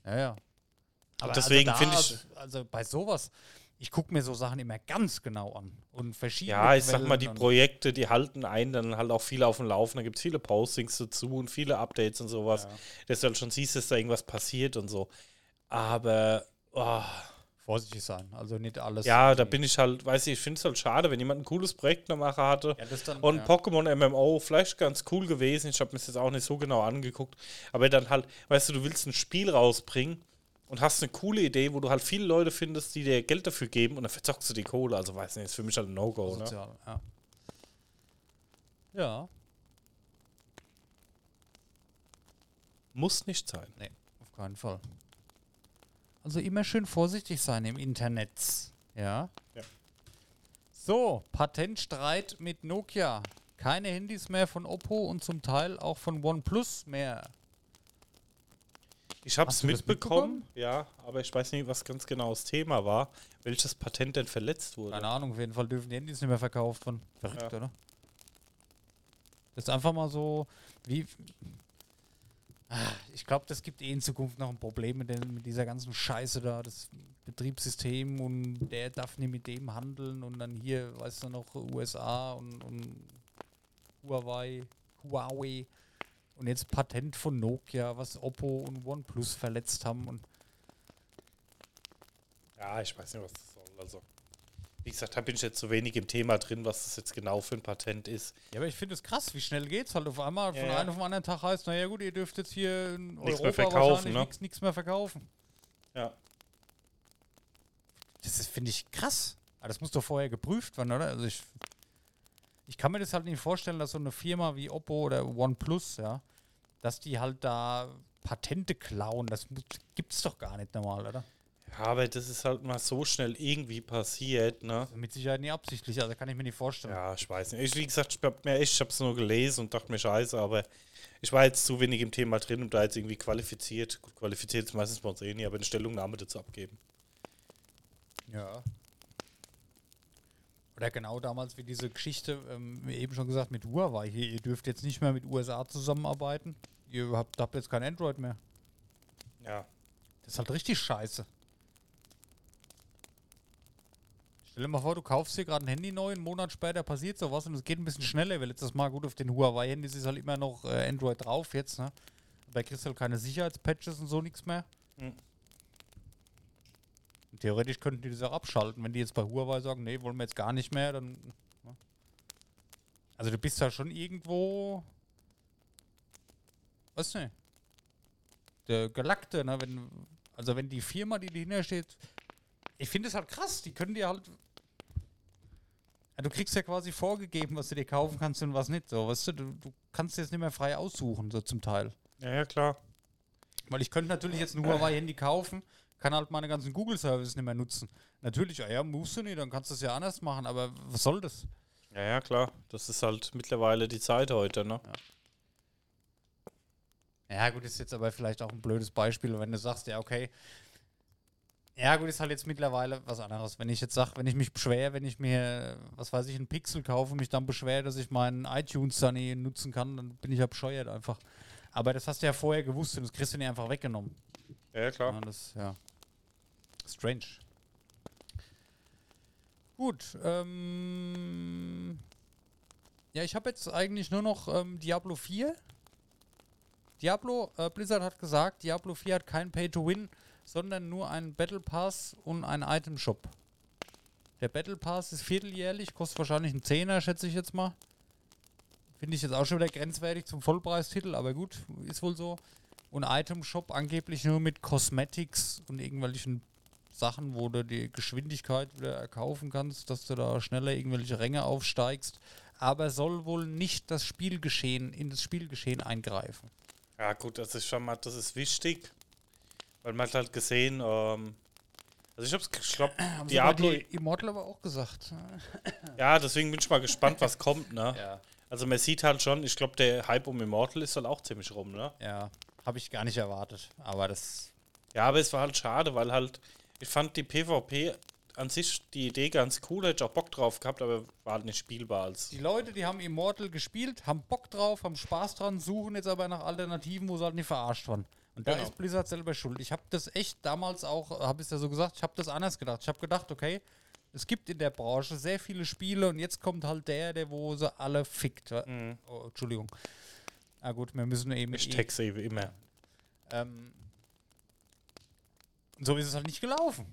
Ja, ja. Aber deswegen also finde ich- Also bei sowas, ich gucke mir so Sachen immer ganz genau an. Und verschiedene. Ja, ich sag mal, die Quellen Projekte, die halten einen dann halt auch viele auf dem Laufen. Da gibt es viele Postings dazu und viele Updates und sowas. Ja. Dass du halt schon siehst, dass da irgendwas passiert und so. Aber, oh, Vorsichtig sein. Also nicht alles. ja, da bin ich halt, weiß ich, ich finde es halt schade, wenn jemand ein cooles Projekt noch machen hatte. Ja, das dann, Und ja. Pokémon MMO, vielleicht ganz cool gewesen. Ich habe mir das jetzt auch nicht so genau angeguckt. Aber dann halt, weißt du, du willst ein Spiel rausbringen und hast eine coole Idee, wo du halt viele Leute findest, die dir Geld dafür geben und dann verzockst du die Kohle. Also, weiß nicht, ist für mich halt ein No-Go, ne? Ja. Ja, Muss nicht sein. nee, auf keinen Fall. Also immer schön vorsichtig sein im Internet. Ja. Ja. So, Patentstreit mit Nokia. Keine Handys mehr von Oppo und zum Teil auch von OnePlus mehr. Ich habe es das mitbekommen, ja, aber ich weiß nicht, was ganz genau das Thema war, welches Patent denn verletzt wurde. Keine Ahnung, auf jeden Fall dürfen die Handys nicht mehr verkauft werden. Verrückt, Ja. oder? Das ist einfach mal so, wie. Ich glaube, das gibt eh in Zukunft noch ein Problem mit, den, mit dieser ganzen Scheiße da, das Betriebssystem und der darf nicht mit dem handeln und dann hier, weißt du noch, USA und, und Huawei, Huawei und jetzt Patent von Nokia, was Oppo und OnePlus verletzt haben und Ja, ich weiß nicht, was das soll. Also, wie gesagt, da bin ich jetzt zu wenig im Thema drin, was das jetzt genau für ein Patent ist. Ja, aber ich finde es krass, wie schnell geht's halt auf einmal. Ja, von ja. einem auf den anderen Tag heißt, naja gut, ihr dürft jetzt hier in Nichts Europa mehr verkaufen, ne? nichts mehr verkaufen. Ja. Das finde ich, krass. Aber das muss doch vorher geprüft werden, oder? Also ich, ich kann mir das halt nicht vorstellen, dass so eine Firma wie Oppo oder OnePlus, ja, dass die halt da Patente klauen. Das gibt's doch gar nicht normal, oder? Ja, aber das ist halt mal so schnell irgendwie passiert, ne? Mit Sicherheit nicht absichtlich, also kann ich mir nicht vorstellen. Ja, ich weiß nicht. Ich, wie gesagt, ich hab mir echt, ich hab's nur gelesen und dachte mir scheiße, aber ich war jetzt zu wenig im Thema drin, um da jetzt irgendwie qualifiziert, gut qualifiziert ist meistens bei uns eh nie, aber eine Stellungnahme dazu abgeben. Ja. Oder genau damals wie diese Geschichte, ähm, wie eben schon gesagt, mit Huawei. Hier, ihr dürft jetzt nicht mehr mit USA zusammenarbeiten. Ihr habt, habt jetzt kein Android mehr. Ja. Das ist halt richtig scheiße. Stell dir mal vor, du kaufst dir gerade ein Handy neu, einen Monat später passiert sowas und es geht ein bisschen schneller, weil letztes Mal gut auf den Huawei-Handys ist halt immer noch äh, Android drauf jetzt, ne? Da kriegst du halt keine Sicherheitspatches und so nichts mehr. Mhm. Theoretisch könnten die das auch abschalten, wenn die jetzt bei Huawei sagen, nee, wollen wir jetzt gar nicht mehr, dann. Ne? Also du bist ja schon irgendwo. Was nicht? Der Gelackte, ne? Wenn, also wenn die Firma, die dahinter steht, ich finde es halt krass, die können dir halt. Ja, du kriegst ja quasi vorgegeben, was du dir kaufen kannst und was nicht. So, weißt du, du, du kannst dir jetzt nicht mehr frei aussuchen, so zum Teil. Ja, ja, klar. Weil ich könnte natürlich jetzt ein Huawei-Handy kaufen, kann halt meine ganzen Google-Services nicht mehr nutzen. Natürlich, ja, ja, musst du nicht, dann kannst du es ja anders machen, aber was soll das? Ja, ja, klar. Das ist halt mittlerweile die Zeit heute, ne? Ja, gut, ist jetzt aber vielleicht auch ein blödes Beispiel, wenn du sagst, ja, okay. Ja, gut, ist halt jetzt mittlerweile was anderes. Wenn ich jetzt sage, wenn ich mich beschwere, wenn ich mir, was weiß ich, einen Pixel kaufe und mich dann beschwere, dass ich meinen iTunes dann nie nutzen kann, dann bin ich ja bescheuert einfach. Aber das hast du ja vorher gewusst und das kriegst du dir einfach weggenommen. Ja, ja, klar. Ja, das, ja. Strange. Gut, ähm. Ja, ich habe jetzt eigentlich nur noch ähm, Diablo 4. Diablo, äh, Blizzard hat gesagt, Diablo 4 hat kein Pay-to-Win, sondern nur einen Battle Pass und einen Item Shop. Der Battle Pass ist vierteljährlich, kostet wahrscheinlich einen Zehner, schätze ich jetzt mal. Finde ich jetzt auch schon wieder grenzwertig zum Vollpreistitel, aber gut, ist wohl so. Und Item Shop angeblich nur mit Cosmetics und irgendwelchen Sachen, wo du die Geschwindigkeit wieder erkaufen kannst, dass du da schneller irgendwelche Ränge aufsteigst. Aber soll wohl nicht das Spielgeschehen, in das Spielgeschehen eingreifen. Ja, gut, das ist schon mal, das ist wichtig. Weil man hat halt gesehen, ähm, also ich hab's, glaub, Haben Diablo, die Immortal aber auch gesagt. ja, deswegen bin ich mal gespannt, was kommt, ne? Ja. Also man sieht halt schon, ich glaube, der Hype um Immortal ist halt auch ziemlich rum, ne? Ja, habe ich gar nicht erwartet. Aber das. Ja, aber es war halt schade, weil halt, ich fand die PvP an sich die Idee ganz cool, hätte ich auch Bock drauf gehabt, aber war halt nicht spielbar als. Die Leute, die haben Immortal gespielt, haben Bock drauf, haben Spaß dran, suchen jetzt aber nach Alternativen, wo sie halt nicht verarscht waren. Und da Genau. ist Blizzard selber schuld. Ich habe das echt damals auch, habe ich ja so gesagt, ich habe das anders gedacht. Ich habe gedacht, okay, es gibt in der Branche sehr viele Spiele und jetzt kommt halt der, der wo sie alle fickt. Mhm. Oh, Entschuldigung. Ah gut, wir müssen eben Ich mit texe eben immer. ähm, so ist es halt nicht gelaufen.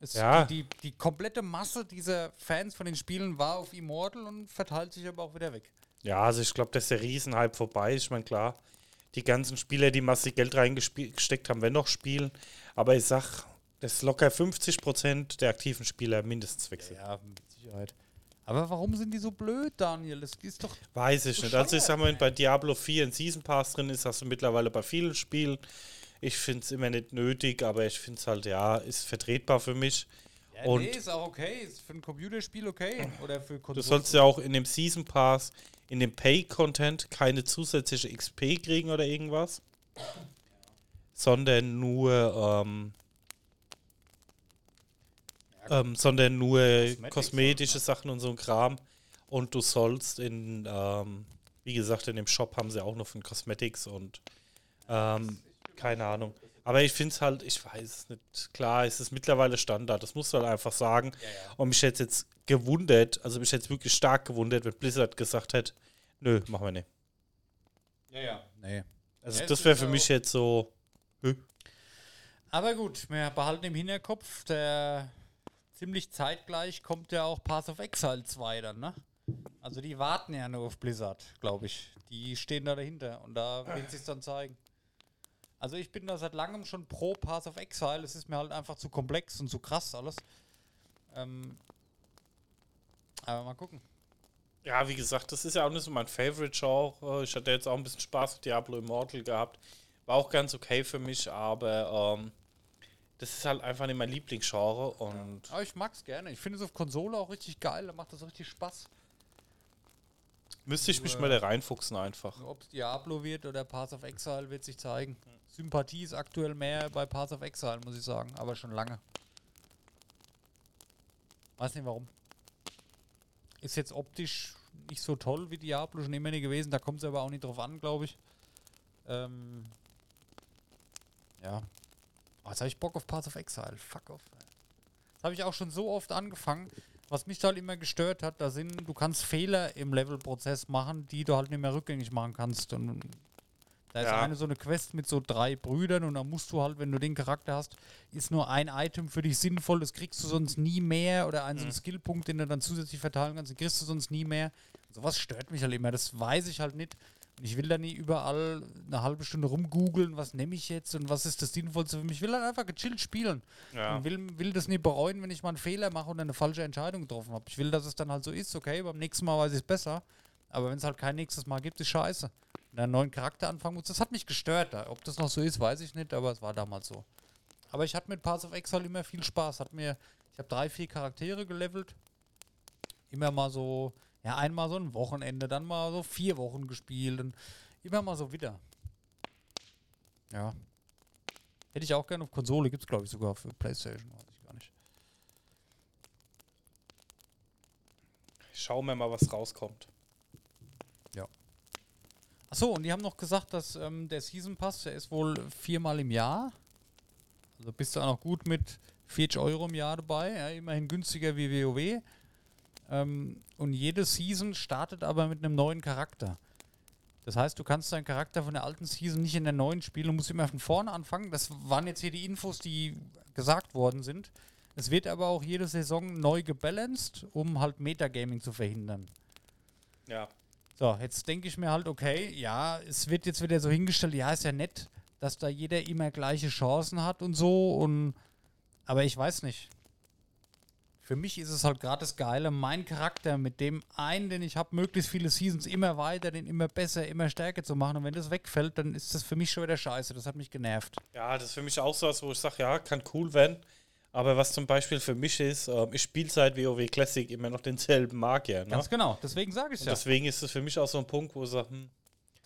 Es, Ja. die, die, die komplette Masse dieser Fans von den Spielen war auf Immortal und verteilt sich aber auch wieder weg. Ja, also ich glaube, dass der Riesenhype vorbei ist. Ich meine, klar, die ganzen Spieler, die massig Geld reingesteckt haben, werden noch spielen. Aber ich sag, dass locker 50% der aktiven Spieler mindestens wechseln. Ja, mit Sicherheit. Aber warum sind die so blöd, Daniel? Das ist doch. Weiß ich nicht. Also ich sag mal, wenn bei Diablo 4 ein Season Pass drin ist, hast du mittlerweile bei vielen Spielen. Ich finde es immer nicht nötig, aber ich finde es halt, ja, ist vertretbar für mich. Ja, Und- nee, ist auch okay. Ist für ein Computerspiel okay. Oder für Du Konsolen. sollst ja auch in dem Season Pass, in dem Pay-Content keine zusätzliche XP kriegen oder irgendwas. Sondern nur, ähm, ähm, sondern nur Cosmetics kosmetische Sachen und so ein Kram. Und du sollst in, ähm, wie gesagt, in dem Shop haben sie auch noch von Cosmetics und ähm, keine Ahnung. Aber ich finde es halt, ich weiß es nicht. Klar, es ist mittlerweile Standard, das musst du halt einfach sagen. Und mich hätte jetzt gewundert, also mich hätte wirklich stark gewundert, wenn Blizzard gesagt hätte, nö, machen wir nicht. Ja, ja. Nee. Also Ja, das wäre für ja mich jetzt so, Aber gut, wir behalten im Hinterkopf, der ziemlich zeitgleich kommt ja auch Path of Exile 2 dann, ne? Also die warten ja nur auf Blizzard, glaube ich. Die stehen da dahinter und da werden sie es dann zeigen. Also ich bin da seit langem schon pro Path of Exile. Es ist mir halt einfach zu komplex und zu krass alles. Ähm, aber mal gucken. ja, wie gesagt, das ist ja auch nicht so mein Favorite-Genre. Ich hatte jetzt auch ein bisschen Spaß mit Diablo Immortal gehabt. War auch ganz okay für mich, aber ähm, das ist halt einfach nicht mein Lieblingsgenre und Aber ich mag's gerne. Ich finde es auf Konsole auch richtig geil. Da macht das richtig Spaß. müsste ich mich mal da reinfuchsen einfach. Ob es Diablo wird oder Path of Exile, wird sich zeigen. Sympathie ist aktuell mehr bei Path of Exile, muss ich sagen, aber schon lange. Weiß nicht warum. Ist jetzt optisch nicht so toll wie Diablo schon immer nie gewesen, da kommt es aber auch nicht drauf an, glaube ich. Ähm, ja. Ah, jetzt habe ich Bock auf Path of Exile. Fuck off. Das habe ich auch schon so oft angefangen. Was mich da halt immer gestört hat, da sind, du kannst Fehler im Levelprozess machen, die du halt nicht mehr rückgängig machen kannst. Und da ist Ja. eine so eine Quest mit so drei Brüdern und da musst du halt, wenn du den Charakter hast, ist nur ein Item für dich sinnvoll, das kriegst du sonst nie mehr oder einen so einen Skillpunkt, den du dann zusätzlich verteilen kannst, den kriegst du sonst nie mehr. Sowas stört mich halt immer, das weiß ich halt nicht. Und ich will da nie überall eine halbe Stunde rumgoogeln, was nehme ich jetzt und was ist das Sinnvollste für mich. Ich will halt einfach gechillt spielen. Ja. Und will, will das nie bereuen, wenn ich mal einen Fehler mache und eine falsche Entscheidung getroffen habe. Ich will, dass es dann halt so ist, okay, beim nächsten Mal weiß ich es besser. Aber wenn es halt kein nächstes Mal gibt, ist scheiße. Einen neuen Charakter anfangen muss, das hat mich gestört. Ob das noch so ist, weiß ich nicht, aber es war damals so. Aber ich hatte mit Paths of Exile immer viel Spaß. Hat mir, ich habe drei, vier Charaktere gelevelt. Immer mal so, ja, einmal so ein Wochenende, dann mal so vier Wochen gespielt und immer mal so wieder. Ja. Hätte ich auch gerne auf Konsole, gibt es glaube ich sogar für Playstation, weiß ich gar nicht. Schauen wir mal, was rauskommt. Achso, und die haben noch gesagt, dass ähm, der Season Pass, der ist wohl viermal im Jahr. Also bist du auch noch gut mit 40 Euro im Jahr dabei, ja, immerhin günstiger wie WoW. Ähm, und jede Season startet aber mit einem neuen Charakter. Das heißt, du kannst deinen Charakter von der alten Season nicht in der neuen spielen, du musst immer von vorne anfangen. Das waren jetzt hier die Infos, die gesagt worden sind. Es wird aber auch jede Saison neu gebalanced, um halt Metagaming zu verhindern. Ja. So, jetzt denke ich mir halt, okay, ja, es wird jetzt wieder so hingestellt, ja, ist ja nett, dass da jeder immer gleiche Chancen hat und so und aber ich weiß nicht. Für mich ist es halt gerade das Geile, mein Charakter mit dem einen, den ich habe, möglichst viele Seasons immer weiter, den immer besser, immer stärker zu machen. Und wenn das wegfällt, dann ist das für mich schon wieder scheiße. Das hat mich genervt. Ja, das ist für mich auch so was, wo ich sage, ja, kann cool werden. Aber was zum Beispiel für mich ist, ähm, ich spiele seit WoW Classic immer noch denselben Magier. Ne? Ganz genau. Deswegen sage ich Und ja. deswegen ist es für mich auch so ein Punkt, wo sage, hm,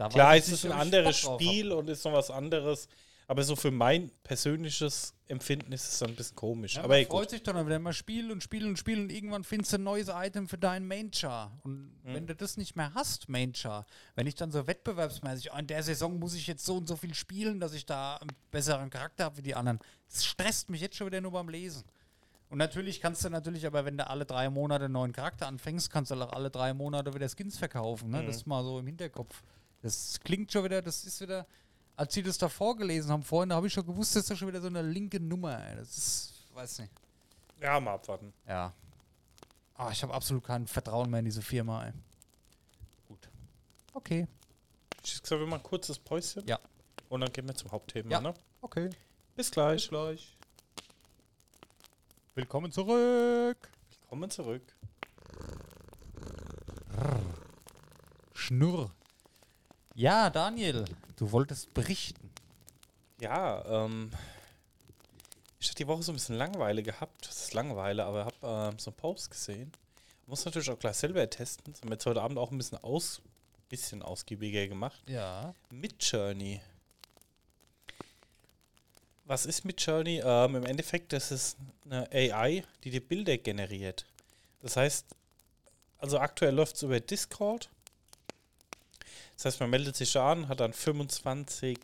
klar, es ist ein anderes Spiel und ist noch was anderes. Aber so für mein persönliches Empfinden ist es dann ein bisschen komisch. Ja, aber man ey, freut gut. sich dann, wenn du mal spielen und spielen und spielen und irgendwann findest du ein neues Item für deinen Main-Char. Und wenn du das nicht mehr hast, Main-Char, wenn ich dann so wettbewerbsmäßig, oh, in der Saison muss ich jetzt so und so viel spielen, dass ich da einen besseren Charakter habe wie die anderen, das stresst mich jetzt schon wieder nur beim Lesen. Und natürlich kannst du natürlich, aber wenn du alle drei Monate einen neuen Charakter anfängst, kannst du auch alle drei Monate wieder Skins verkaufen. Ne? Das ist mal so im Hinterkopf. Das klingt schon wieder, das ist wieder, als sie das da vorgelesen haben vorhin, da habe ich schon gewusst, das ist ja schon wieder so eine linke Nummer. Ey. Das ist, weiß nicht. Ja, mal abwarten. Ja. Ah, ich habe absolut kein Vertrauen mehr in diese Firma. Ey. Gut. Okay. Ich sage, wir machen ein kurzes Päuschen. Ja. Und dann gehen wir zum Hauptthema. Ja. Ne? Okay. Bis gleich. gleich. Willkommen zurück. Kommen zurück. Schnurr. Ja, Daniel, du wolltest berichten. Ja, ähm, ich hatte die Woche so ein bisschen Langeweile gehabt. Das ist Langeweile, aber habe ähm, so einen Post gesehen. Muss natürlich auch gleich selber testen. Das haben wir jetzt heute Abend auch ein bisschen aus, bisschen ausgiebiger gemacht. Ja. Mit Journey. Was ist mit Journey? Ähm, Im Endeffekt, das ist eine AI, die die Bilder generiert. Das heißt, also aktuell läuft es über Discord. Das heißt, man meldet sich da an, hat dann 25,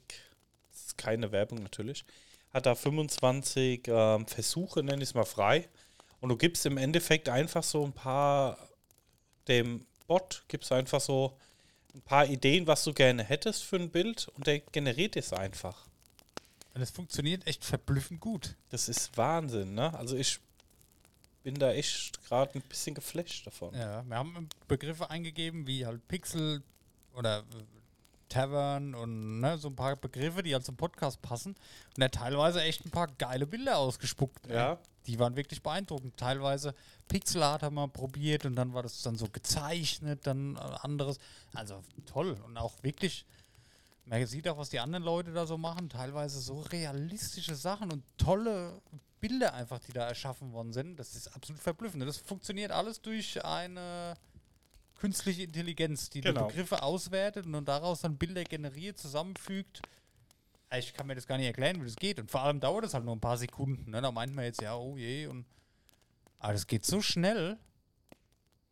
das ist keine Werbung natürlich, hat da 25 ähm, Versuche, nenne ich es mal frei. Und du gibst im Endeffekt einfach so ein paar, dem Bot gibst einfach so ein paar Ideen, was du gerne hättest für ein Bild und der generiert es einfach. Und es funktioniert echt verblüffend gut. Das ist Wahnsinn, ne? Also ich bin da echt gerade ein bisschen geflasht davon. Ja, wir haben Begriffe eingegeben wie halt Pixel oder Tavern und ne, so ein paar Begriffe, die halt zum Podcast passen. Und er hat teilweise echt ein paar geile Bilder ausgespuckt. ey. Ja. Die waren wirklich beeindruckend. Teilweise Pixelart haben wir probiert und dann war das dann so gezeichnet, dann äh, anderes. Also toll und auch wirklich, man sieht auch, was die anderen Leute da so machen. Teilweise so realistische Sachen und tolle Bilder einfach, die da erschaffen worden sind. Das ist absolut verblüffend. Das funktioniert alles durch eine künstliche Intelligenz, die Genau. die Begriffe auswertet und dann daraus dann Bilder generiert, zusammenfügt. Ich kann mir das gar nicht erklären, wie das geht. Und vor allem dauert das halt nur ein paar Sekunden. Ne? Da meint man jetzt, ja, oh je. Und aber das geht so schnell.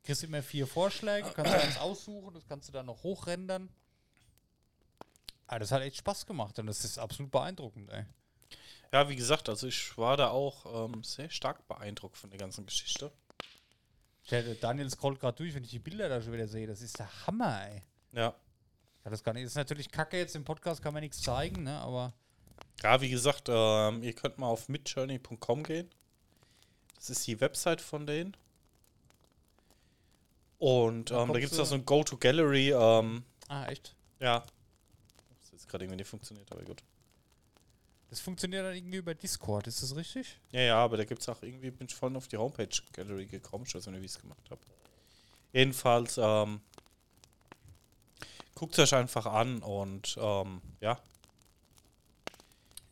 Kriegst immer vier Vorschläge, kannst du eins aussuchen, das kannst du dann noch hochrendern. Aber das hat echt Spaß gemacht und das ist absolut beeindruckend, ey. Ja, wie gesagt, also ich war da auch ähm, sehr stark beeindruckt von der ganzen Geschichte. Daniel scrollt gerade durch, wenn ich die Bilder da schon wieder sehe. Das ist der Hammer, ey. Ja. Ja, das. Das ist natürlich kacke jetzt im Podcast, kann man nichts zeigen, ne? Aber Ja, wie gesagt, ähm, ihr könnt mal auf midjourney.com gehen. Das ist die Website von denen. Und Da ähm, da gibt es auch so ein Go-to-Gallery. Ähm, ah, echt? ja. Das ist jetzt gerade irgendwie nicht funktioniert, aber gut. Das funktioniert dann irgendwie über Discord, ist das richtig? Ja, ja, aber da gibt es auch irgendwie, bin ich vorhin auf die Homepage-Gallery gekommen. Ich weiß nicht, wie ich es gemacht habe. Jedenfalls, ähm, guckt es euch einfach an und ähm, ja,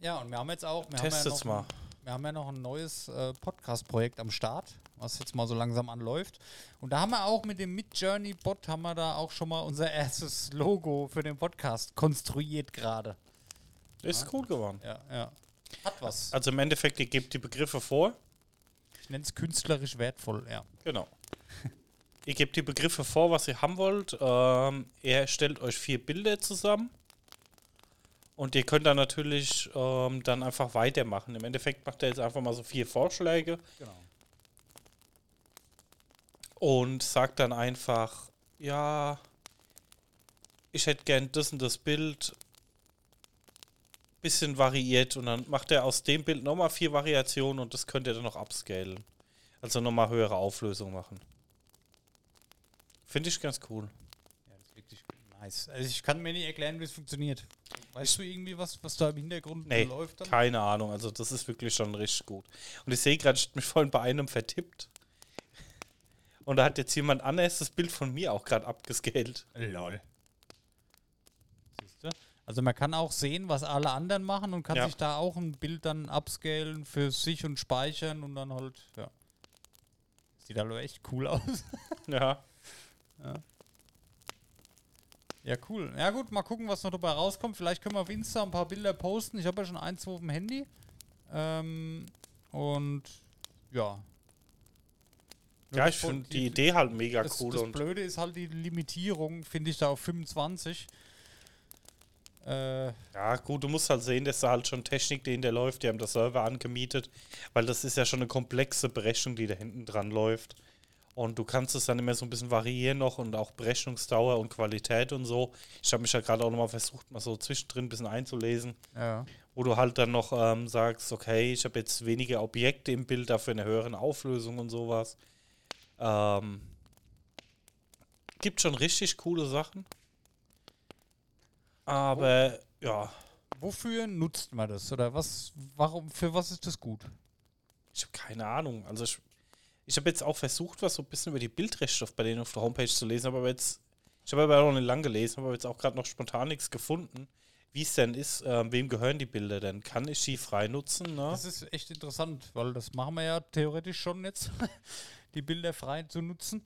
Ja, und wir haben jetzt auch, ja testet es noch, mal. ein- wir haben ja noch ein neues äh, Podcast-Projekt am Start, was jetzt mal so langsam anläuft. Und da haben wir auch mit dem Mid-Journey-Bot haben wir da auch schon mal unser erstes Logo für den Podcast konstruiert gerade. Ist cool geworden. Ja, ja. Hat was. Also im Endeffekt, ihr gebt die Begriffe vor. Ich nenne es künstlerisch wertvoll, ja. Genau. ihr gebt die Begriffe vor, was ihr haben wollt. Ähm, er stellt euch vier Bilder zusammen. Und ihr könnt dann natürlich ähm, dann einfach weitermachen. Im Endeffekt macht er jetzt einfach mal so vier Vorschläge Genau. und sagt dann einfach, ja, ich hätte gern das und das Bild bisschen variiert und dann macht er aus dem Bild nochmal vier Variationen und das könnt ihr dann noch upscalen. Also nochmal höhere Auflösung machen. Finde ich ganz cool. Ja, das ist wirklich nice. Also ich kann mir nicht erklären, wie es funktioniert. Weißt du irgendwie was, was da im Hintergrund Nee, läuft? Dann? keine Ahnung. Also das ist wirklich schon richtig gut. Und ich sehe gerade, ich hab mich vorhin bei einem vertippt. Und da hat jetzt jemand anderes das Bild von mir auch gerade abgescaled. Lol. Also man kann auch sehen, was alle anderen machen und kann Ja. sich da auch ein Bild dann upscalen für sich und speichern und dann halt, ja. Sieht halt echt cool aus. Ja. Ja, cool. Ja gut, mal gucken, was noch dabei rauskommt. Vielleicht können wir auf Insta ein paar Bilder posten. Ich habe ja schon ein, zwei auf dem Handy. Ähm, und ja. Ja, ich finde die Idee halt mega das, cool. das Blöde ist halt die Limitierung, finde ich, da auf 25. Äh, Ja, gut, du musst halt sehen, dass da halt schon Technik dahinter läuft. Die haben das Server angemietet, weil das ist ja schon eine komplexe Berechnung, die da hinten dran läuft. Und du kannst es dann immer so ein bisschen variieren noch und auch Berechnungsdauer und Qualität und so. Ich habe mich ja gerade auch nochmal versucht, mal so zwischendrin ein bisschen einzulesen, ja. wo du halt dann noch ähm, sagst, okay, ich habe jetzt weniger Objekte im Bild, dafür eine höhere Auflösung und sowas. Ähm, gibt schon richtig coole Sachen. Aber ja, Wofür nutzt man das? Oder was, warum, für was ist das gut? Ich habe keine Ahnung. Also ich, ich habe jetzt auch versucht, was so ein bisschen über die Bildrechte bei denen auf der Homepage zu lesen, aber jetzt, ich habe aber auch nicht lang gelesen, aber jetzt auch gerade noch spontan nichts gefunden, wie es denn ist, ähm, wem gehören die Bilder denn? Kann ich die frei nutzen? Ne? Das ist echt interessant, weil das machen wir ja theoretisch schon jetzt, die Bilder frei zu nutzen.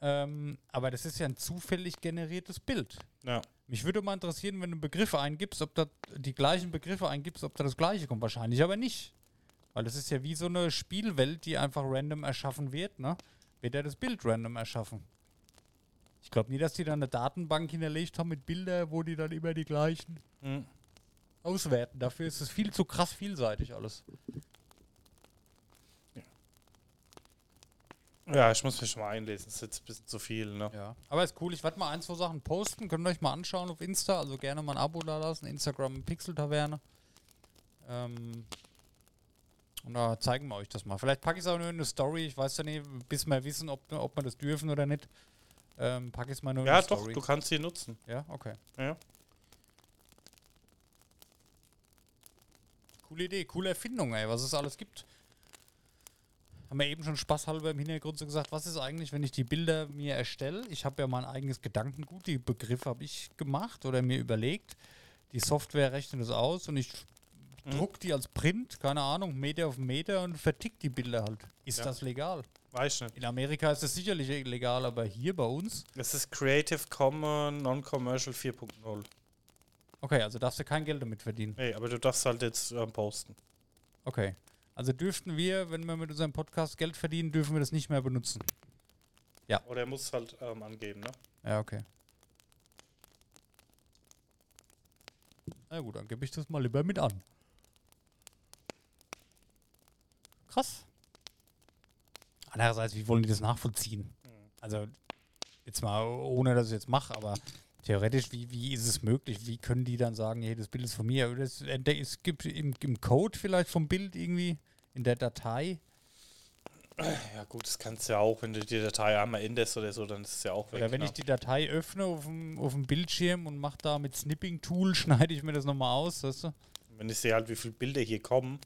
Ähm, aber das ist ja ein zufällig generiertes Bild. Ja. Mich würde mal interessieren, wenn du Begriffe eingibst, ob da die gleichen Begriffe eingibst, ob da das gleiche kommt. Wahrscheinlich aber nicht. Weil das ist ja wie so eine Spielwelt, die einfach random erschaffen wird, ne? Wird ja das Bild random erschaffen. Ich glaube nie, dass die da eine Datenbank hinterlegt haben mit Bildern, wo die dann immer die gleichen Hm. auswerten. Dafür ist es viel zu krass vielseitig alles. Ja, ich muss mich schon mal einlesen, das ist jetzt ein bisschen zu viel. Ne? Ja. Aber ist cool. Ich werde mal ein, zwei Sachen posten. Könnt ihr euch mal anschauen auf Insta. Also gerne mal ein Abo da lassen. Instagram Pixel Taverne. Ähm, und da zeigen wir euch das mal. Vielleicht packe ich es auch nur in eine Story. Ich weiß ja nicht, bis wir wissen, ob, ob wir das dürfen oder nicht. Ähm, packe ich es mal nur in Ja, eine doch, Story. du kannst sie nutzen. Ja, okay. Ja. Coole Idee, coole Erfindung, ey, was es alles gibt. Haben wir eben schon spaßhalber im Hintergrund so gesagt, was ist eigentlich, wenn ich die Bilder mir erstelle? Ich habe ja mein eigenes Gedankengut, die Begriffe habe ich gemacht oder mir überlegt. Die Software rechnet es aus und ich Mhm. druck die als Print, keine Ahnung, Meter auf Meter und vertick die Bilder halt. Ist Ja. das legal? Weiß ich nicht. In Amerika ist das sicherlich legal, aber hier bei uns? Das ist Creative Commons Non-Commercial 4.0. Okay, also darfst du kein Geld damit verdienen. Hey, aber du darfst halt jetzt ähm, posten. Okay. Also dürften wir, wenn wir mit unserem Podcast Geld verdienen, dürfen wir das nicht mehr benutzen. Oder er muss halt ähm, angeben, ne? Ja, okay. Na gut, dann gebe ich das mal lieber mit an. Krass. Andererseits, wie wollen die das nachvollziehen? Also, jetzt mal, ohne dass ich jetzt mache, aber theoretisch, wie, wie ist es möglich? Wie können die dann sagen, hey, das Bild ist von mir? Das, es gibt im, im Code vielleicht vom Bild irgendwie, in der Datei. Ja gut, das kannst du ja auch, wenn du die Datei einmal änderst oder so, dann ist es ja auch weg. Oder wenn ne? ich die Datei öffne auf dem, auf dem Bildschirm und mache da mit Snipping-Tool, schneide ich mir das nochmal aus, weißt du? Wenn ich sehe halt, wie viele Bilder hier kommen.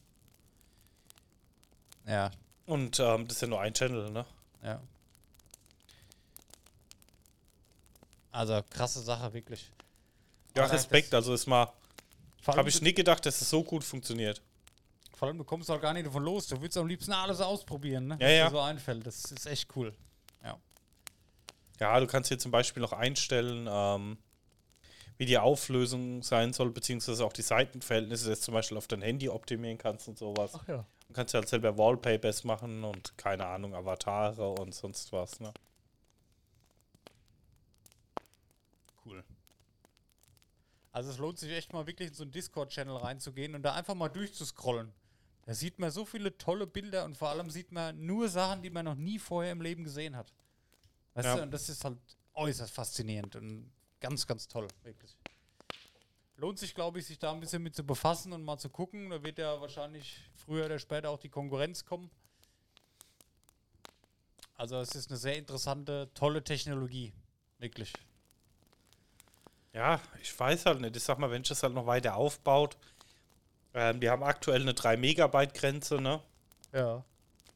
Ja, Und ähm, das ist ja nur ein Channel, ne? ja. Also krasse Sache, wirklich. Ja, Aber Respekt, also ist mal, habe ich nie gedacht, dass es so gut funktioniert. vor allem, du kommst auch gar nicht davon los. Du willst am liebsten alles ausprobieren, ne? Ja, ja. dir so einfällt. Das ist echt cool. Ja, du kannst hier zum Beispiel noch einstellen, ähm, wie die Auflösung sein soll, beziehungsweise auch die Seitenverhältnisse, dass du zum Beispiel auf dein Handy optimieren kannst und sowas. ja. Du kannst ja halt selber Wallpapers machen und keine Ahnung, Avatare und sonst was, ne? Also es lohnt sich echt mal wirklich in so einen Discord-Channel reinzugehen und da einfach mal durchzuscrollen. Da sieht man so viele tolle Bilder und vor allem sieht man nur Sachen, die man noch nie vorher im Leben gesehen hat. Weißt Ja. du, und das ist halt äußerst faszinierend und ganz, ganz toll, wirklich. Lohnt sich, glaube ich, sich da ein bisschen mit zu befassen und mal zu gucken. Da wird ja wahrscheinlich früher oder später auch die Konkurrenz kommen. Also es ist eine sehr interessante, tolle Technologie. Wirklich. Ja, ich weiß halt nicht. Ich sag mal, wenn sich das halt noch weiter aufbaut, ähm, die haben aktuell eine 3 Megabyte Grenze, ne? Ja.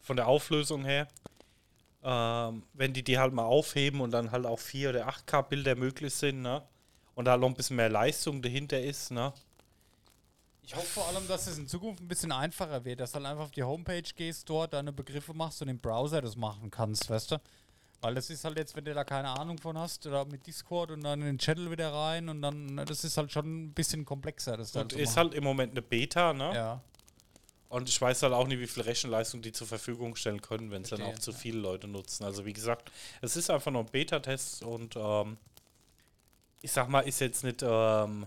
Von der Auflösung her. Ähm, wenn die die halt mal aufheben und dann halt auch 4 oder 8K Bilder möglich sind, ne? Und da noch ein bisschen mehr Leistung dahinter ist, ne? Ich hoffe vor allem, dass es in Zukunft ein bisschen einfacher wird, dass du halt einfach auf die Homepage gehst, dort deine Begriffe machst und im Browser das machen kannst, weißt du? Weil das ist halt jetzt, wenn du da keine Ahnung von hast, oder mit Discord und dann in den Channel wieder rein und dann, na, das ist halt schon ein bisschen komplexer. Das da Und ist machen. halt im Moment eine Beta, ne? Ja, Und ich weiß halt auch nicht, wie viel Rechenleistung die zur Verfügung stellen können, wenn es dann auch zu viele Leute nutzen. Also wie gesagt, es ist einfach nur ein Beta-Test und ähm, ich sag mal, ist jetzt nicht ähm,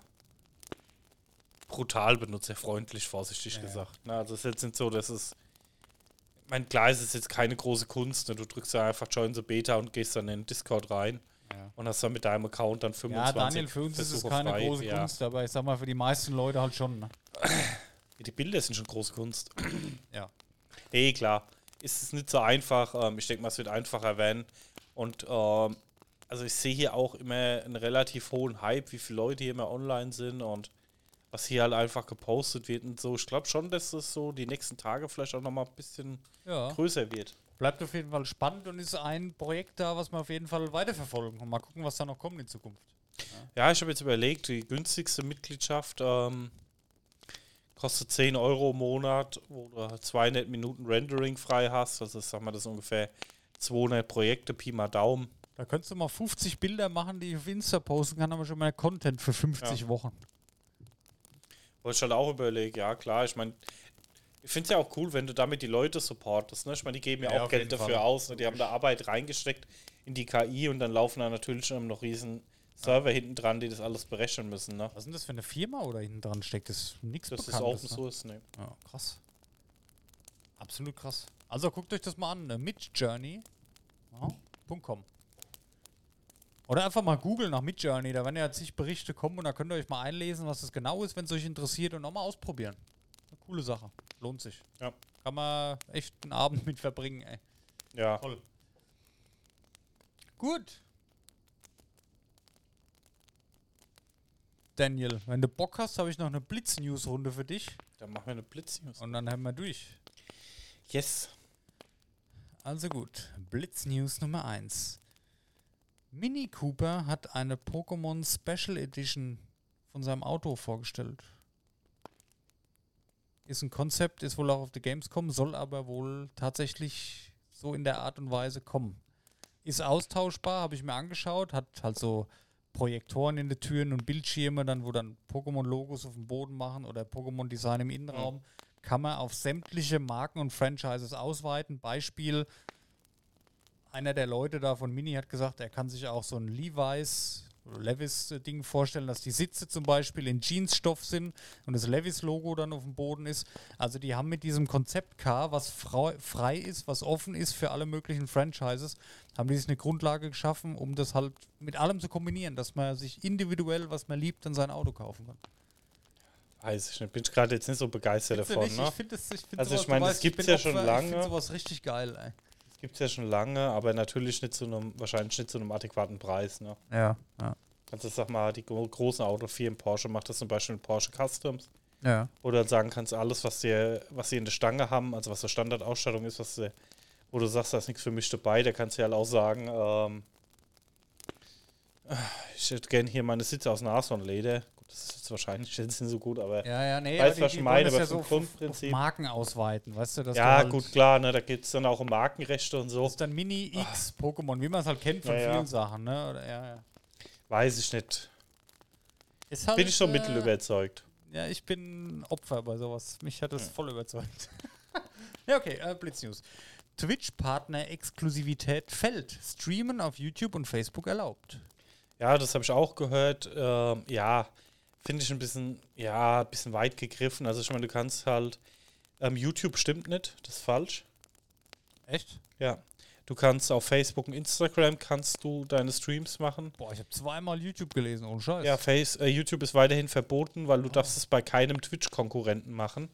brutal benutzerfreundlich, vorsichtig Ja. gesagt. Ne? Also es ist jetzt nicht so, dass es mein klar, es ist jetzt keine große Kunst. Ne? Du drückst ja einfach Join the Beta und gehst dann in den Discord rein ja. und hast dann mit deinem Account dann ja, 25 Daniel, für uns ist es Versuche keine frei. große ja. Kunst, aber ich sag mal, für die meisten Leute halt schon. Ne? Die Bilder sind schon große Kunst. Ja. Nee, klar. Ist es nicht so einfach. Ähm, ich denke mal, es wird einfacher werden. Und ähm, also ich sehe hier auch immer einen relativ hohen Hype, wie viele Leute hier immer online sind und was hier halt einfach gepostet wird und so. Ich glaube schon, dass es so die nächsten Tage vielleicht auch nochmal ein bisschen ja. größer wird. Bleibt auf jeden Fall spannend und ist ein Projekt da, was wir auf jeden Fall weiterverfolgen und mal gucken, was da noch kommt in Zukunft. Ja, ich habe jetzt überlegt, die günstigste Mitgliedschaft ähm, kostet 10 Euro im Monat, wo du 200 Minuten Rendering frei hast. Also ich sag mal, das ist ungefähr 200 Projekte, Pi mal Daumen. Da könntest du mal 50 Bilder machen, die ich auf Insta posten kann, haben wir schon mal Content für 50 Wochen. Wollte ich halt auch überlegen, ja klar, ich meine, ich finde es ja auch cool, wenn du damit die Leute supportest. Ne? Ich meine, die geben ja, Ja, auch Geld dafür Fall. aus. Ne? Die haben da Arbeit reingesteckt in die KI und dann laufen da natürlich schon noch riesen Server hinten dran, die das alles berechnen müssen. Ne? Was denn das für eine Firma oder hinten dran steckt? Das ist nichts Das ist. Open ne? Source, ne? Ja, krass. Absolut krass. Also guckt euch das mal an. ne? Oder einfach mal googeln nach Midjourney. Da werden ja zig Berichte kommen und da könnt ihr euch mal einlesen, was das genau ist, wenn es euch interessiert und nochmal ausprobieren. Eine coole Sache. Lohnt sich. Ja. Kann man echt einen Abend mit verbringen, ey. Ja. Toll. Gut. Daniel, wenn du Bock hast, habe ich noch eine Blitz-News-Runde für dich. Dann machen wir eine Blitznews. Und dann haben wir durch. Yes. Also gut, Blitz-News Nummer 1. Mini Cooper hat eine Pokémon Special Edition von seinem Auto vorgestellt. Ist ein Konzept, ist wohl auch auf der Gamescom, soll aber wohl tatsächlich so in der Art und Weise kommen. Ist austauschbar, habe ich mir angeschaut, hat halt so Projektoren in den Türen und Bildschirme, dann wo dann Pokémon-Logos auf dem Boden machen oder Pokémon-Design im Innenraum. Kann man auf sämtliche Marken und Franchises ausweiten. Beispiel, einer der Leute da von Mini hat gesagt, er kann sich auch so ein Levi's Levis-Ding vorstellen, dass die Sitze zum Beispiel in Jeansstoff sind und das Levis-Logo dann auf dem Boden ist. Also die haben mit diesem Konzept-Car, was frei, ist, was offen ist für alle möglichen Franchises, haben die sich eine Grundlage geschaffen, um das halt mit allem zu kombinieren, dass man sich individuell, was man liebt, dann sein Auto kaufen kann. Weiß ich nicht, bin ich gerade jetzt nicht so begeistert Findest davon. Ne? Ich finde das, ich find Also ich sowas- meine, du das gibt's bin ja schon Opfer, Ich lange. finde sowas richtig geil, ey. Gibt es ja schon lange, aber natürlich nicht zu einem, wahrscheinlich nicht zu einem adäquaten Preis. Ne? Ja, ja. Kannst du sag mal, die gro großen Autofirmen, Porsche macht das zum Beispiel mit Porsche Customs. Ja. Oder sagen kannst, alles, was sie, was sie in der Stange haben, also was so Standardausstattung ist, was sie, wo du sagst, da ist nichts für mich dabei, da kannst du ja halt auch sagen, ähm, ich hätte gern hier meine Sitze aus Nashornleder. Das ist jetzt wahrscheinlich jetzt nicht so gut, aber Ja, ja, nee, Weißt was ich meine, aber ja so Grundprinzip- Marken ausweiten, weißt du? Dass ja, halt, gut, klar, ne, da gibt es dann auch um Markenrechte und so. Das ist dann Mini X Pokémon, wie man es halt kennt von Ja, ja. vielen Sachen, ne? Oder, ja, ja. Weiß ich nicht. Halt, Bin ich so äh, mittel überzeugt. Ja, ich bin Opfer bei sowas. Mich hat das voll überzeugt. ja, okay, äh, Blitznews. Twitch-Partner-Exklusivität fällt. Streamen auf YouTube und Facebook erlaubt. Ja, das habe ich auch gehört. Ähm, ja, finde ich ein bisschen, ja, ein bisschen weit gegriffen. Also ich meine, du kannst halt, ähm, YouTube stimmt nicht, das ist falsch. Echt? Ja. Du kannst auf Facebook und Instagram kannst du deine Streams machen. Boah, ich habe zweimal YouTube gelesen, ohne Scheiß. Ja, Face, äh, YouTube ist weiterhin verboten, weil du darfst es bei keinem Twitch-Konkurrenten machen.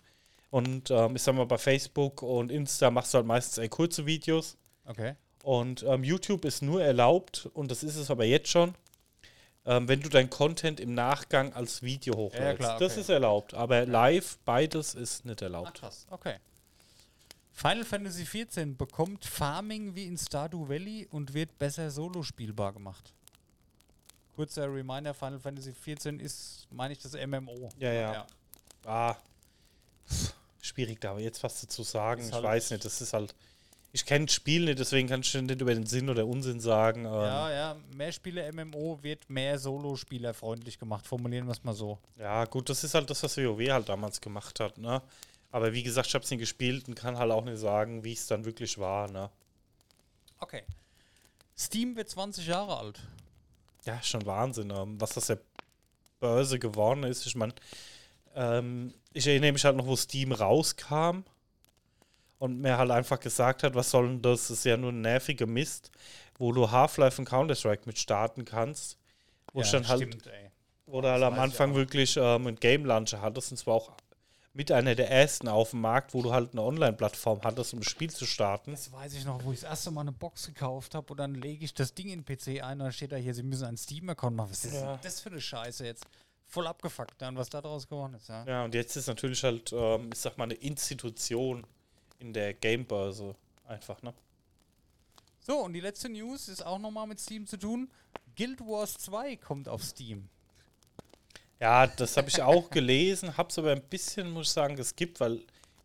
Und ähm, ich sag mal, bei Facebook und Insta machst du halt meistens eher kurze Videos. Okay. Und ähm, YouTube ist nur erlaubt, und das ist es aber jetzt schon, ähm, wenn du dein Content im Nachgang als Video hochlädst. Ja, klar, Das okay. ist erlaubt, aber live beides ist nicht Ach, erlaubt. krass. Okay. Final Fantasy XIV bekommt Farming wie in Stardew Valley und wird besser solo spielbar gemacht. Kurzer Reminder, Final Fantasy XIV ist, meine ich, das MMO. Ja, ja. Ah, pff, schwierig da aber jetzt was dazu sagen. Ist Ich halt- weiß nicht, das ist halt. Ich kenne das Spiel nicht, deswegen kann ich nicht über den Sinn oder Unsinn sagen. Ja, ja, Mehrspieler MMO wird mehr Solo-Spieler freundlich gemacht, formulieren wir es mal so. Ja, gut, das ist halt das, was WoW halt damals gemacht hat, ne? Aber wie gesagt, ich habe es nicht gespielt und kann halt auch nicht sagen, wie es dann wirklich war, ne? Okay. Steam wird 20 Jahre alt. Ja, schon Wahnsinn, ähm, was das der Börse geworden ist. Ich meine, ähm, ich erinnere mich halt noch, wo Steam rauskam und mir halt einfach gesagt hat, was soll denn das? Das ist ja nur ein nerviger Mist, wo du Half-Life und Counter-Strike mit starten kannst. Wo ich dann halt, stimmt, ey. wo du halt am Anfang wirklich ähm, einen Game Launcher hattest und zwar auch mit einer der ersten auf dem Markt, wo du halt eine Online-Plattform hattest, um das Spiel zu starten. Das weiß ich noch, wo ich das erste Mal eine Box gekauft habe und dann lege ich das Ding in den PC ein und dann steht da hier, Sie müssen einen Steam-Account machen. Was ist Ja. denn das für eine Scheiße jetzt? Voll abgefuckt dann, was da draus geworden ist, ja. Ja, und jetzt ist natürlich halt, ähm, ich sag mal, eine Institution in der Gamebörse einfach, ne? So, und die letzte News ist auch nochmal mit Steam zu tun. Guild Wars 2 kommt auf Steam. Ja, das habe ich auch gelesen, hab's aber ein bisschen, muss ich sagen, geskippt, weil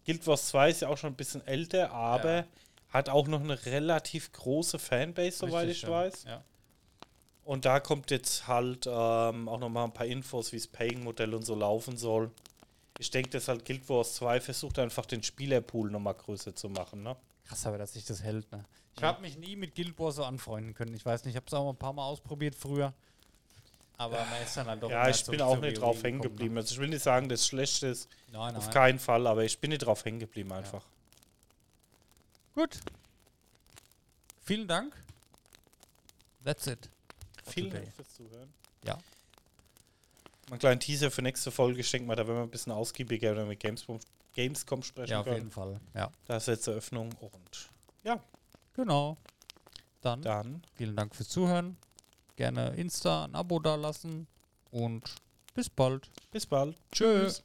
Guild Wars 2 ist ja auch schon ein bisschen älter, aber Ja. hat auch noch eine relativ große Fanbase, soweit Richtig ich schön. weiß. Ja. Und da kommt jetzt halt ähm, auch nochmal ein paar Infos, wie das Paying-Modell und so laufen soll. Ich denke, dass halt Guild Wars 2 versucht einfach den Spielerpool nochmal größer zu machen, ne? Krass, aber dass sich das hält, ne? Ich habe mich nie mit Guild Wars so anfreunden können. Ich weiß nicht, ich habe es auch mal ein paar Mal ausprobiert früher. Aber man ist dann halt doch Ja, ich bin auch nicht drauf hängen geblieben. Also ich will nicht sagen, dass es schlecht ist, Ne? Nein, auf nein. keinen Fall, aber ich bin nicht drauf hängen geblieben einfach. Gut. Vielen Dank. That's it. Vielen. Dank fürs Zuhören. Ja. Mal einen kleinen Teaser für nächste Folge. Ich denke mal, da werden wir ein bisschen ausgiebiger über mit Gamescom, Gamescom sprechen Ja, auf können. jeden Fall. Ja. Da ist jetzt Eröffnung und ja, Genau. Dann dann vielen Dank fürs Zuhören. Gerne Insta ein Abo dalassen und bis bald. bis bald. Tschüss.